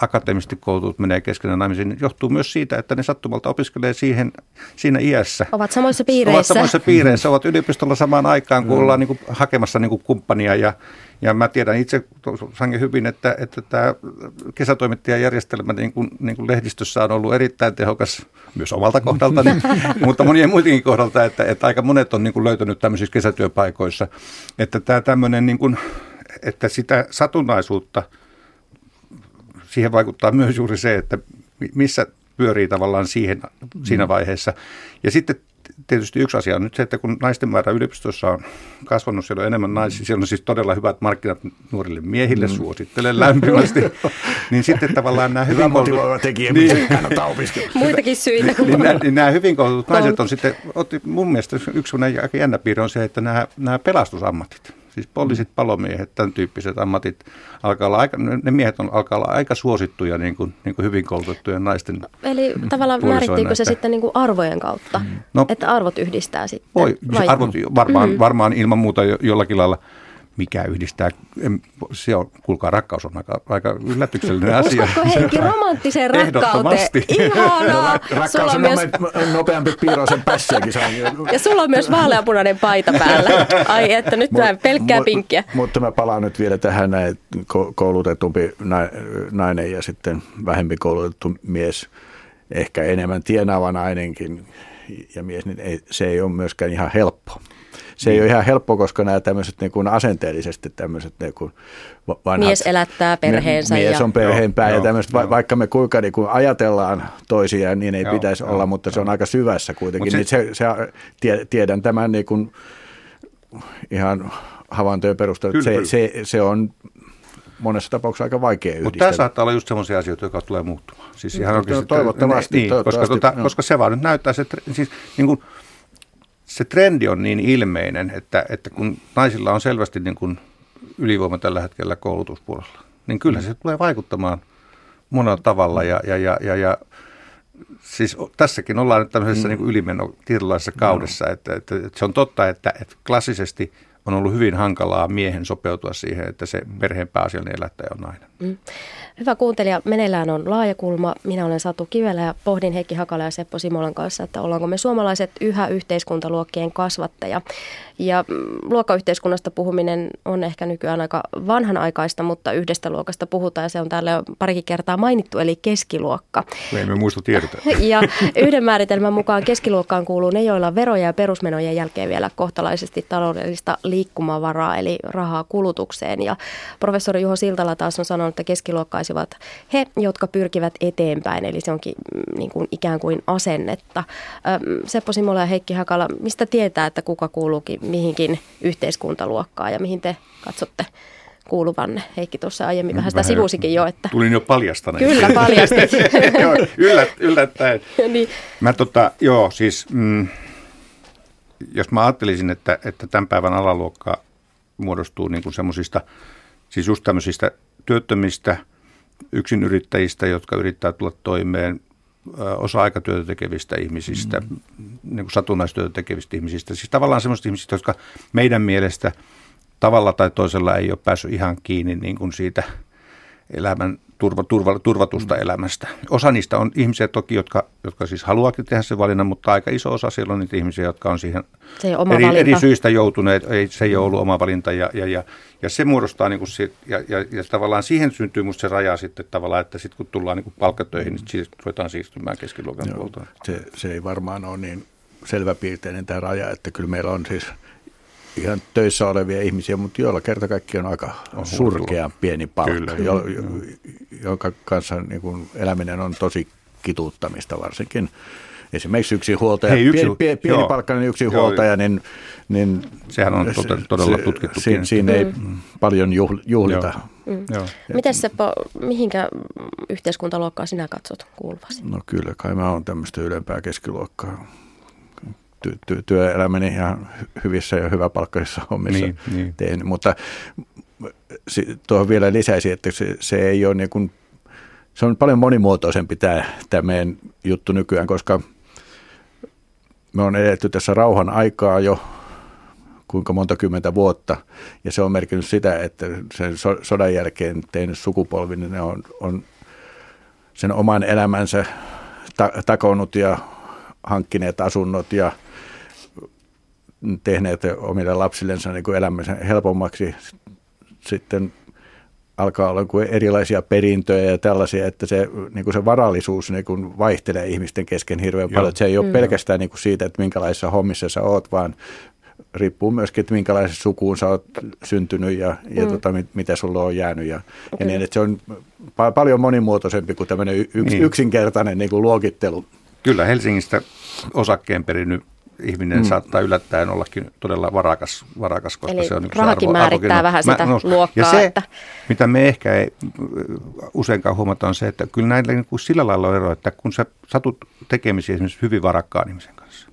akateemisesti koulutut menee keskenään naimisiin, johtuu myös siitä, että ne sattumalta opiskelee siihen, siinä iässä. Ovat samoissa Ovat piireissä. samoissa piireissä, ovat yliopistolla samaan aikaan, kun ollaan niin kuin hakemassa niin kuin kumppania. Ja, ja mä tiedän itse sangen hyvin, että, että tämä kesätoimittajajärjestelmä niin kuin, niin kuin lehdistössä on ollut erittäin tehokas myös omalta kohdaltani, [laughs] mutta monien muidenkin kohdalta, että, että aika monet on niin kuin löytänyt tämmöisissä kesätyöpaikoissa. Että tämä tämmöinen, niin kuin, että sitä satunnaisuutta, siihen vaikuttaa myös juuri se, että mi- missä pyörii tavallaan siihen, siinä vaiheessa. Ja sitten tietysti yksi asia on nyt se, että kun naisten määrä yliopistossa on kasvanut, siellä on enemmän naisia, siellä on siis todella hyvät markkinat nuorille miehille, mm. suosittelen lämpimästi, [laughs] niin sitten tavallaan nämä hyvin tekijä, niin, niin. kannattaa opiskella. [laughs] Muitakin syitä kuin niin, nämä, niin nämä hyvin koulutut Koulu- naiset on sitten, otti, mun mielestä yksi aika jännä piirre on se, että nämä, nämä pelastusammatit, siis poliisit, palomiehet, tämän tyyppiset ammatit, alkaa olla aika, ne miehet on, alkaa olla aika suosittuja niin kuin, niin kuin hyvin koulutettujen naisten Eli tavallaan määrittiinkö se sitten niin kuin arvojen kautta, No- että arvot yhdistää sitten? Voi, vai- arvot varmaan, mm. varmaan ilman muuta jo, jollakin lailla, mikä yhdistää, en, se on, kuulkaa, rakkaus on aika, aika yllätyksellinen asia. [laughs] Uskotko Heikki romanttiseen [laughs] rakkauteen? [laughs] Ihanaa! Sulla Rakkaus on on myös, nope- nopeampi piiroisen pässiäkin ja sulla on myös vaaleapunainen paita päällä. Ai että nyt vähän pelkkää Mut- pinkkiä. Mutta mä palaan nyt vielä tähän näin, koulutetumpi nai- nainen ja sitten vähempi koulutettu mies, ehkä enemmän tienaava nainenkin ja mies, niin ei, se ei ole myöskään ihan helppo. Se ei ole ihan helppo, koska nämä tämmöiset niin kuin asenteellisesti tämmöiset niin kuin va- vanhat... Mies elättää perheensä Mies ja- on perheenpää Joo, ja joo, tämmöiset, va- joo. vaikka me kuinka niin kuin ajatellaan toisiaan, niin ei Joo, pitäisi joo, olla, mutta se on aika syvässä kuitenkin. Mut Niin se, se, tie- tiedän tämän niin kuin ihan havaintojen perusteella, että se, se, se on monessa tapauksessa aika vaikea Mutta yhdistää. tämä saattaa olla just sellaisia asioita, jotka tulee muuttumaan. Siis ihan No, oikeasti, toivottavasti, Niin, toivottavasti, koska, tota, joo. koska se vaan nyt näyttää, se, tre- siis, niin kuin, se trendi on niin ilmeinen, että, että kun naisilla on selvästi niin kuin ylivoima tällä hetkellä koulutuspuolella, niin kyllä Mm. se tulee vaikuttamaan monella tavalla. Ja, ja, ja, ja, ja siis tässäkin ollaan nyt tämmöisessä mm. niin kuin ylimeno tietynlaisessa kaudessa, että, että, että se on totta, että, että klassisesti on ollut hyvin hankalaa miehen sopeutua siihen, että se perheen pääasiallinen elättäjä on nainen. Mm. Hyvä kuuntelija, meneillään on laajakulma. Minä olen Satu Kivelä ja pohdin Heikki Hakala ja Seppo Simolan kanssa, että ollaanko me suomalaiset yhä yhteiskuntaluokkien kasvattaja. Ja mm, luokkayhteiskunnasta puhuminen on ehkä nykyään aika vanhanaikaista, mutta yhdestä luokasta puhutaan ja se on täällä jo parikin kertaa mainittu, eli keskiluokka. Me emme muista tiedetä. [laughs] Ja yhden määritelmän mukaan keskiluokkaan kuuluu ne, joilla veroja ja perusmenojen jälkeen vielä kohtalaisesti taloudellista liikkumavaraa, eli rahaa kulutukseen. Ja professori Juho Siltala taas on sanonut, että keskiluokkaisivat he, jotka pyrkivät eteenpäin, eli se onkin mm, niin kuin ikään kuin asennetta. Öm, Seppo Simola ja Heikki Hakala, mistä tietää, että kuka kuuluukin mihinkin yhteiskuntaluokkaan ja mihin te katsotte kuuluvanne? Heikki tuossa aiemmin vähän sitä sivusikin jo, että Tulin jo paljastaneeksi. kyllä paljastit. [laughs] Joo, yllät, yllättäen. [laughs] niin. Mä tota, joo, siis mm, jos mä ajattelisin, että, että tämän päivän alaluokka muodostuu niin kuin semmoisista, siis just tämmöisistä työttömistä, yksinyrittäjistä, jotka yrittää tulla toimeen, osa-aikatyötä tekevistä ihmisistä, mm. niin kuin satunnaistyötä tekevistä ihmisistä. Siis tavallaan semmoisista ihmisistä, jotka meidän mielestä tavalla tai toisella ei ole päässyt ihan kiinni niin kuin siitä elämän turva, turva, turvatusta mm. elämästä. Osa niistä on ihmisiä toki, jotka, jotka siis haluakin tehdä sen valinnan, mutta aika iso osa siellä on niitä ihmisiä, jotka on siihen se oma eri, valinta. eri syistä joutuneet. Ei, se ei ole ollut oma valinta ja, ja, ja, ja se muodostaa, niin kuin sit, ja, ja, ja tavallaan siihen syntyy musta se raja sitten tavallaan, että sitten kun tullaan niin kuin palkkatöihin, niin siis ruvetaan siirtymään keskiluokan puolta. Se, se ei varmaan ole niin selväpiirteinen tämä raja, että kyllä meillä on siis – ihan töissä olevia ihmisiä, mutta joilla kerta kaikki on aika on surkean pieni palkka, Kyllä, jo, jo, jonka kanssa niin kuin eläminen on tosi kituuttamista varsinkin. Esimerkiksi yksi huoltaja, Hei, yksi, pieni, pieni, pieni palkkainen yksi joo, huoltaja, niin, niin sehän on todella, todella tutkittu. Siinä, siinä ei mm. paljon juhlita. Joo. Mm. Joo. Miten Seppo, mihinkä yhteiskuntaluokkaa sinä katsot kuuluvasi? No kyllä, kai mä oon tämmöistä ylempää keskiluokkaa ty- ty- työelämäni ihan hyvissä ja hyväpalkkaisissa hommissa niin, niin. tehnyt. Mutta tuohon vielä lisäisin, että se, se ei ole niin kuin, se on paljon monimuotoisempi tämä, tämä meidän juttu nykyään, koska me on edetty tässä rauhan aikaa jo kuinka monta kymmentä vuotta, ja se on merkinnyt sitä, että sen sodan jälkeen tehnyt sukupolvi, niin ne on, on sen oman elämänsä ta- takonut ja hankkineet asunnot ja tehneet omille lapsillensa niin kuin elämänsä helpommaksi. Sitten alkaa olla kuin erilaisia perintöjä ja tällaisia, että se, niin kuin se varallisuus niin kuin vaihtelee ihmisten kesken hirveän Joo. paljon. Se ei ole mm. pelkästään niin kuin siitä, että minkälaisissa hommissa sä oot, vaan riippuu myöskin, että minkälaisessa sukuun sä oot syntynyt ja, ja mm. tota, mit, mitä sulla on jäänyt. Ja, okay. ja niin, että se on pa- paljon monimuotoisempi kuin tämmöinen yks, niin. yksinkertainen niin kuin luokittelu. Kyllä Helsingistä osakkeen perinnyt ihminen mm. saattaa yllättäen ollakin todella varakas, varakas koska Eli se on yksi rahakin arvo, määrittää arvokin. vähän sitä Mä, no, luokkaa. Ja se, että... mitä me ehkä ei useinkaan huomata on se, että kyllä näillä niin kuin sillä lailla on ero, että kun sä satut tekemisiä esimerkiksi hyvin varakkaan ihmisen kanssa,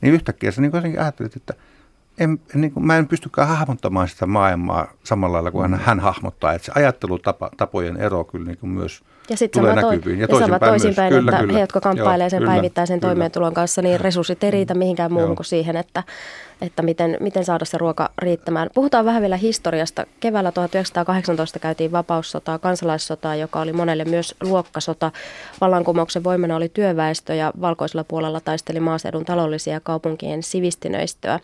niin yhtäkkiä sä niin ajattelet, että – en, niin kuin, mä en pystykään hahmottamaan sitä maailmaa samalla lailla kuin hän, hän hahmottaa. Että se ajattelutapojen ero kyllä niin kuin myös ja sit tulee sama näkyviin. Ja, ja toisinpäin, toisinpäin kyllä, että kyllä. he, jotka kamppailee sen kyllä, päivittäisen kyllä. toimeentulon kanssa, niin resurssit ei riitä mihinkään muuhun kuin siihen, että, että miten, miten saada se ruoka riittämään. Puhutaan vähän vielä historiasta. Keväällä 1918 käytiin vapaussotaa, kansalaissotaa, joka oli monelle myös luokkasota. Vallankumouksen voimana oli työväestö ja valkoisella puolella taisteli maaseudun taloudellisia ja kaupunkien sivistinöistöä.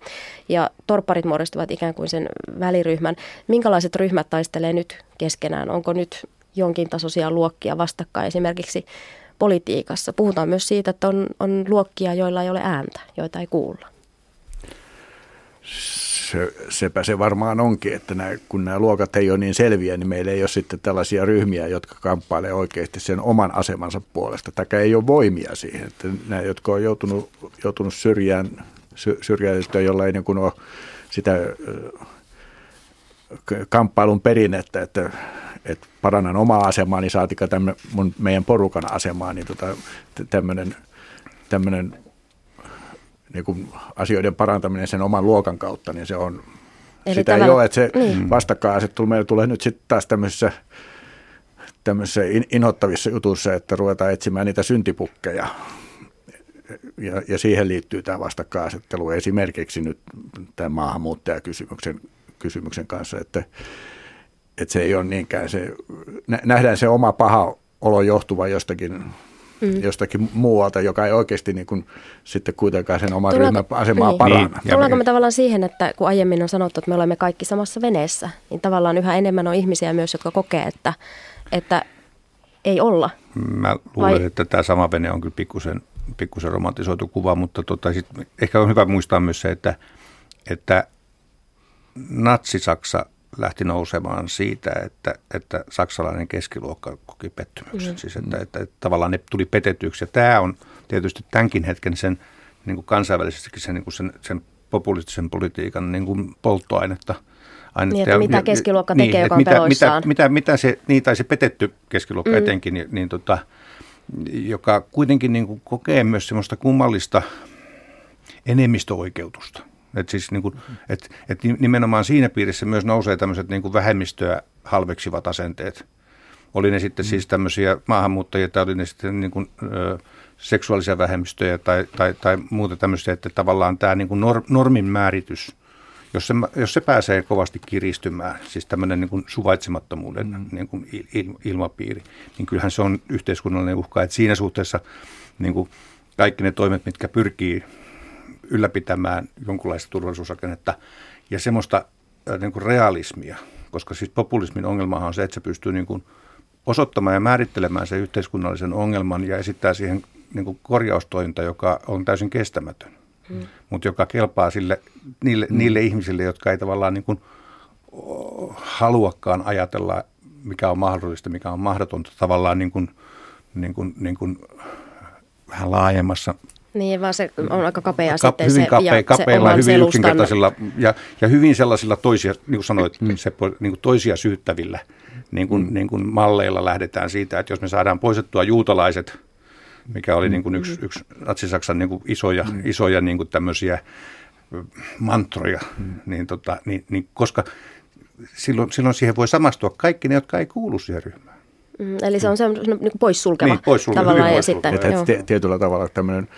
Ja torpparit muodostuvat ikään kuin sen väliryhmän. Minkälaiset ryhmät taistelee nyt keskenään? Onko nyt jonkin tasoisia luokkia vastakkain esimerkiksi politiikassa? Puhutaan myös siitä, että on, on luokkia, joilla ei ole ääntä, joita ei kuulla se, sepä se varmaan onkin, että nämä, kun nämä luokat ei ole niin selviä, niin meillä ei ole sitten tällaisia ryhmiä, jotka kamppailee oikeasti sen oman asemansa puolesta. Täkä ei ole voimia siihen, että nämä, jotka on joutunut, joutunut syrjään, sy, syrjäytettyä, jolla ei niin ole sitä kamppailun perinnettä, että, että parannan omaa asemaa, niin saatika tämän mun, meidän porukan asemaa, niin tota, tämmöinen, tämmöinen niin kuin asioiden parantaminen sen oman luokan kautta, niin se on, Eli sitä tavalla, ei ole, että se niin. vastakkainasettelu meillä tulee nyt sitten taas tämmöisessä, tämmöisessä inhottavissa jutuissa, että ruvetaan etsimään niitä syntipukkeja. Ja, ja siihen liittyy tämä vastakkainasettelu esimerkiksi nyt tämän maahanmuuttajakysymyksen kysymyksen kanssa, että, että se ei ole niinkään se, nähdään se oma paha olo johtuva jostakin mm. jostakin muualta, joka ei oikeasti niin kuin, sitten kuitenkaan sen oman ryhmän asemaa niin. paranna. Niin. Tullaanko me tavallaan siihen, että kun aiemmin on sanottu, että me olemme kaikki samassa veneessä, niin tavallaan yhä enemmän on ihmisiä myös, jotka kokee, että, että ei olla. Mä luulen, Vai? että tämä sama vene on kyllä pikkusen, pikkusen romantisoitu kuva, mutta tota, sit ehkä on hyvä muistaa myös se, että, että Natsi-Saksa lähti nousemaan siitä, että, että saksalainen keskiluokka koki pettymyksen. Mm. Siis että, että, että tavallaan ne tuli petetyksi. Ja tämä on tietysti tämänkin hetken sen niin kuin kansainvälisestikin sen, niin kuin sen, sen populistisen politiikan niin kuin polttoainetta. Ainetta. Niin, että mitä keskiluokka tekee, niin, joka on mitä, mitä, mitä, mitä se, niin, tai se petetty keskiluokka mm. etenkin, niin, niin tota, joka kuitenkin niin kuin kokee myös semmoista kummallista enemmistöoikeutusta. Et siis niin kuin, et, et nimenomaan siinä piirissä myös nousee tämmöiset niin kuin vähemmistöä halveksivat asenteet. Oli ne sitten mm. siis tämmöisiä maahanmuuttajia tai oli ne sitten niin kuin, ö, seksuaalisia vähemmistöjä tai, tai, tai muuta tämmöisiä, että tavallaan tämä niin kuin normin määritys, jos se, jos se pääsee kovasti kiristymään, siis tämmöinen niin kuin suvaitsemattomuuden mm. niin kuin il, ilmapiiri, niin kyllähän se on yhteiskunnallinen uhka. Että siinä suhteessa niin kuin kaikki ne toimet, mitkä pyrkii ylläpitämään jonkunlaista turvallisuusrakennetta ja semmoista niin kuin realismia, koska siis populismin ongelmahan on se, että se pystyy niin kuin osoittamaan ja määrittelemään sen yhteiskunnallisen ongelman ja esittää siihen niin kuin korjaustointa, joka on täysin kestämätön, hmm. mutta joka kelpaa sille, niille, hmm. niille ihmisille, jotka ei tavallaan niin kuin haluakaan ajatella, mikä on mahdollista, mikä on mahdotonta tavallaan niin kuin, niin kuin, niin kuin vähän laajemmassa niin, vaan se on aika kapea Ka- sitten hyvin se, kapea, ja kapeilla, se hyvin selustan- yksinkertaisilla ja, ja hyvin sellaisilla toisia, niin kuin sanoit, mm. se, niin kuin toisia syyttävillä niin kuin, mm. niin kuin malleilla lähdetään siitä, että jos me saadaan poistettua juutalaiset, mikä oli niin kuin yksi, yksi Natsi-Saksan niin kuin isoja, mm. isoja niin kuin tämmöisiä mantroja, mm. niin, tota, niin, niin koska silloin, silloin siihen voi samastua kaikki ne, jotka ei kuulu siihen ryhmään. Mm, eli se on se niin poissulkeva, Niin, poissulkeva, tavallaan. hyvin Ja sitten. Että tietyllä tavalla tämmöinen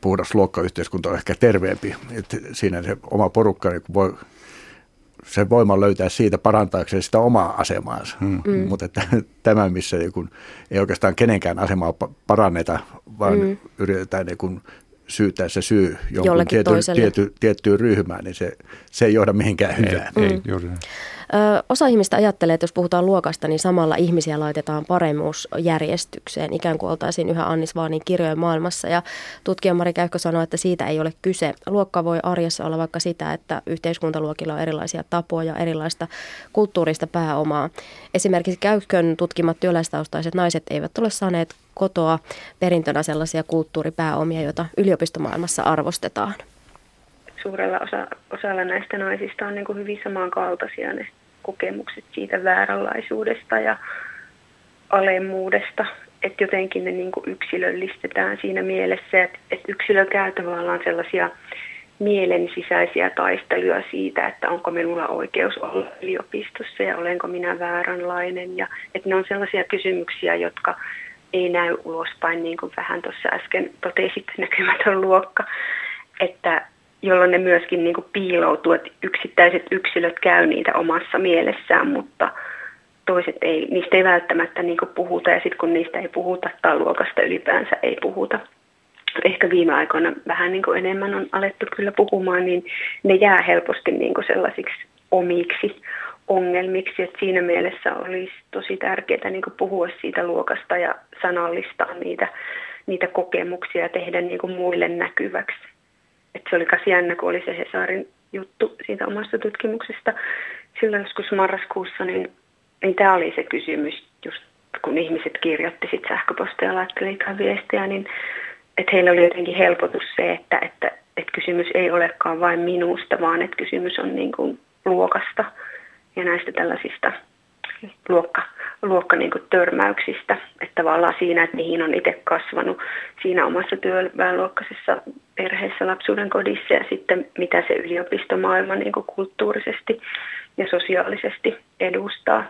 puhdas luokkayhteiskunta on ehkä terveempi. Että siinä se oma porukka niin voi sen voiman löytää siitä parantaakseen sitä omaa asemaansa. Mm. Mutta että [laughs] tämä, missä niin kun, ei oikeastaan kenenkään asemaa pa- paranneta, vaan mm. yritetään niin kun syyttää se syy jonkun Jollekin tiety, toiselle. tiety, tiettyyn ryhmään, niin se, se ei johda mihinkään hyvään. Ei, ei, juuri näin. Ö, osa ihmistä ajattelee, että jos puhutaan luokasta, niin samalla ihmisiä laitetaan paremmuusjärjestykseen, ikään kuin oltaisiin yhä Annis Vaanin kirjojen maailmassa. Ja tutkija Mari Käyhkö sanoi, että siitä ei ole kyse. Luokka voi arjessa olla vaikka sitä, että yhteiskuntaluokilla on erilaisia tapoja, erilaista kulttuurista pääomaa. Esimerkiksi Käyhkön tutkimat työläistaustaiset naiset eivät ole saaneet kotoa perintönä sellaisia kulttuuripääomia, joita yliopistomaailmassa arvostetaan. suurella osa, osalla näistä naisista on niin kuin hyvin samankaltaisia ne kokemukset siitä vääränlaisuudesta ja alemmuudesta. Että jotenkin ne niin kuin yksilöllistetään siinä mielessä, että, että yksilö käy tavallaan sellaisia mielen sisäisiä taisteluja siitä, että onko minulla oikeus olla yliopistossa ja olenko minä vääränlainen. Ja, että ne on sellaisia kysymyksiä, jotka ei näy ulospäin, niin kuin vähän tuossa äsken totesit, näkymätön luokka. Että jolloin ne myöskin niin kuin piiloutuu, että yksittäiset yksilöt käy niitä omassa mielessään, mutta toiset ei, niistä ei välttämättä niin kuin puhuta ja sitten kun niistä ei puhuta tai luokasta ylipäänsä ei puhuta, ehkä viime aikoina vähän niin kuin enemmän on alettu kyllä puhumaan, niin ne jää helposti niin kuin sellaisiksi omiksi ongelmiksi. Et siinä mielessä olisi tosi tärkeää niin kuin puhua siitä luokasta ja sanallistaa niitä, niitä kokemuksia ja tehdä niin kuin muille näkyväksi. Et se oli myös jännä, kun oli se Hesarin juttu siitä omasta tutkimuksesta. Silloin joskus marraskuussa, niin, niin tämä oli se kysymys, just kun ihmiset kirjoitti sit sähköpostia ja laitteli jotain viestejä, niin että heillä oli jotenkin helpotus se, että, että, että kysymys ei olekaan vain minusta, vaan että kysymys on niin kuin luokasta ja näistä tällaisista luokka, luokka niin törmäyksistä, että tavallaan siinä, että mihin on itse kasvanut siinä omassa työväenluokkaisessa perheessä lapsuuden kodissa ja sitten mitä se yliopistomaailma niin kulttuurisesti ja sosiaalisesti edustaa.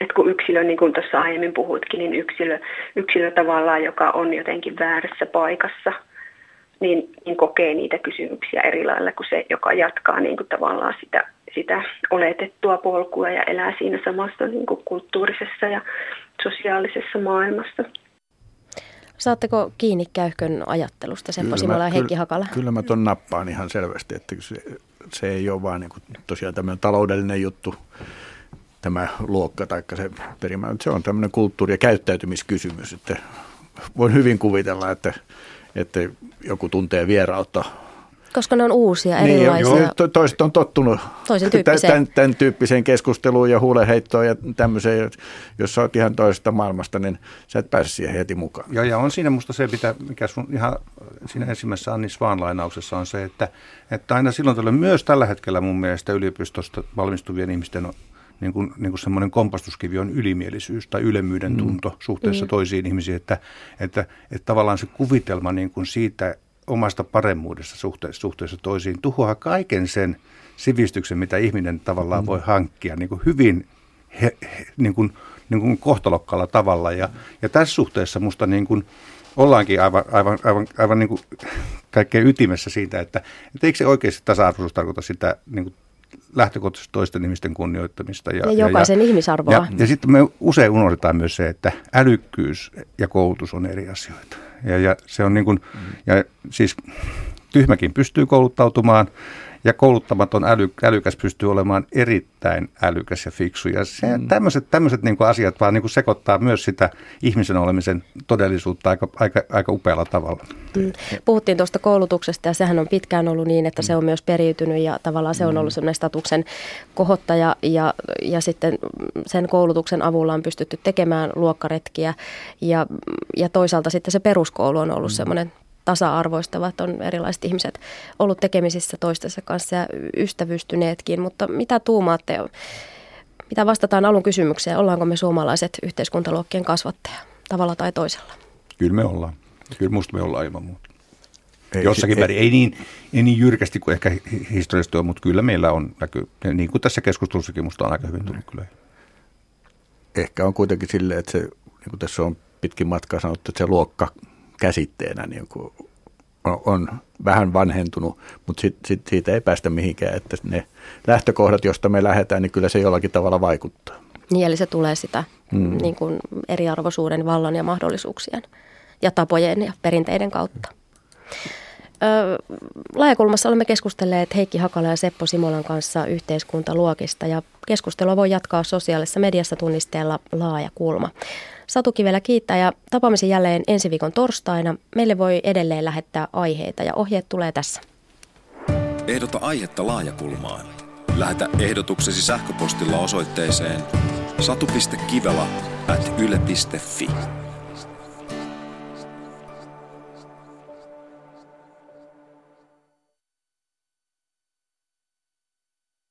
Et kun yksilö, niin kuin tuossa aiemmin puhutkin, niin yksilö, yksilö tavallaan, joka on jotenkin väärässä paikassa, niin, niin kokee niitä kysymyksiä eri lailla kuin se, joka jatkaa niin kuin tavallaan sitä, sitä oletettua polkua ja elää siinä samassa niin kuin kulttuurisessa ja sosiaalisessa maailmassa. Saatteko kiinni Käyhkön ajattelusta, Seppo Simola ja Heikki kyllä- Hakala? Kyllä mä ton nappaan ihan selvästi, että se, se ei ole vaan niin kuin tosiaan tämmöinen taloudellinen juttu, tämä luokka tai se perimä. Se on tämmöinen kulttuuri- ja käyttäytymiskysymys, että voin hyvin kuvitella, että, että joku tuntee vierautta. Koska ne on uusia, Niin, erilaisia. ja to- toiset on tottunut Toisen tämän, tyyppiseen. tämän, tämän tyyppiseen keskusteluun ja huuleheittoon ja tämmöiseen. Jos sä oot ihan toisesta maailmasta, niin sä et pääse siihen heti mukaan. Ja, ja on siinä musta se, mitä, mikä sun ihan siinä ensimmäisessä Anni Svaan lainauksessa on se, että, että aina silloin tällöin myös tällä hetkellä mun mielestä yliopistosta valmistuvien ihmisten on, niin kuin, niin kuin semmoinen kompastuskivi on ylimielisyys tai ylemmyyden tunto suhteessa mm. toisiin ihmisiin, että, että, että tavallaan se kuvitelma niin kuin siitä omasta paremmuudesta suhteessa, suhteessa toisiin tuhoaa kaiken sen sivistyksen, mitä ihminen tavallaan mm. voi hankkia niin kuin hyvin he, he, niin kuin, niin kuin kohtalokkaalla tavalla. Ja, ja tässä suhteessa musta niin kuin ollaankin aivan, aivan, aivan, aivan niin kuin kaikkein ytimessä siitä, että, että eikö se oikeasti tasa-arvoisuus tarkoita sitä niin kuin lähtökohtaisesti toisten ihmisten kunnioittamista. Ja, ja jokaisen ja, ihmisarvoa. Ja, ja sitten me usein unohdetaan myös se, että älykkyys ja koulutus on eri asioita. Ja, ja se on niin kuin, ja siis tyhmäkin pystyy kouluttautumaan ja kouluttamaton äly, älykäs pystyy olemaan erittäin älykäs ja fiksu. Ja se, mm. tämmöiset, tämmöiset niin kuin asiat vaan niin kuin sekoittaa myös sitä ihmisen olemisen todellisuutta aika, aika, aika upealla tavalla. Mm. Puhuttiin tuosta koulutuksesta ja sehän on pitkään ollut niin, että se on myös periytynyt ja tavallaan se on mm. ollut sellainen statuksen kohottaja ja, ja sitten sen koulutuksen avulla on pystytty tekemään luokkaretkiä ja, ja toisaalta sitten se peruskoulu on ollut mm. semmoinen tasa-arvoistavat on erilaiset ihmiset ollut tekemisissä toistensa kanssa ja ystävystyneetkin, mutta mitä tuumaatte, mitä vastataan alun kysymykseen, ollaanko me suomalaiset yhteiskuntaluokkien kasvattaja tavalla tai toisella? Kyllä me ollaan. Kyllä musta me ollaan ilman muuta. Ei, Jossakin määrin, ei niin, ei niin jyrkästi kuin ehkä historiallisesti on, mutta kyllä meillä on näky, niin kuin tässä keskustelussakin musta on aika hyvin tullut kyllä. Ehkä on kuitenkin silleen, että se, niin kuin tässä on pitkin matkaa sanottu, että se luokka käsitteenä niin kuin on, on vähän vanhentunut, mutta sit, sit siitä ei päästä mihinkään, että ne lähtökohdat, joista me lähdetään, niin kyllä se jollakin tavalla vaikuttaa. Niin, eli se tulee sitä mm. niin kuin eriarvoisuuden, vallan ja mahdollisuuksien ja tapojen ja perinteiden kautta. Laajakulmassa olemme keskustelleet Heikki Hakala ja Seppo Simolan kanssa yhteiskuntaluokista ja keskustelua voi jatkaa sosiaalisessa mediassa tunnisteella Laaja kulma. Satu Kivelä kiittää ja tapaamisen jälleen ensi viikon torstaina. Meille voi edelleen lähettää aiheita ja ohjeet tulee tässä. Ehdota aihetta laajakulmaan. Lähetä ehdotuksesi sähköpostilla osoitteeseen satu.kivela at yle.fi.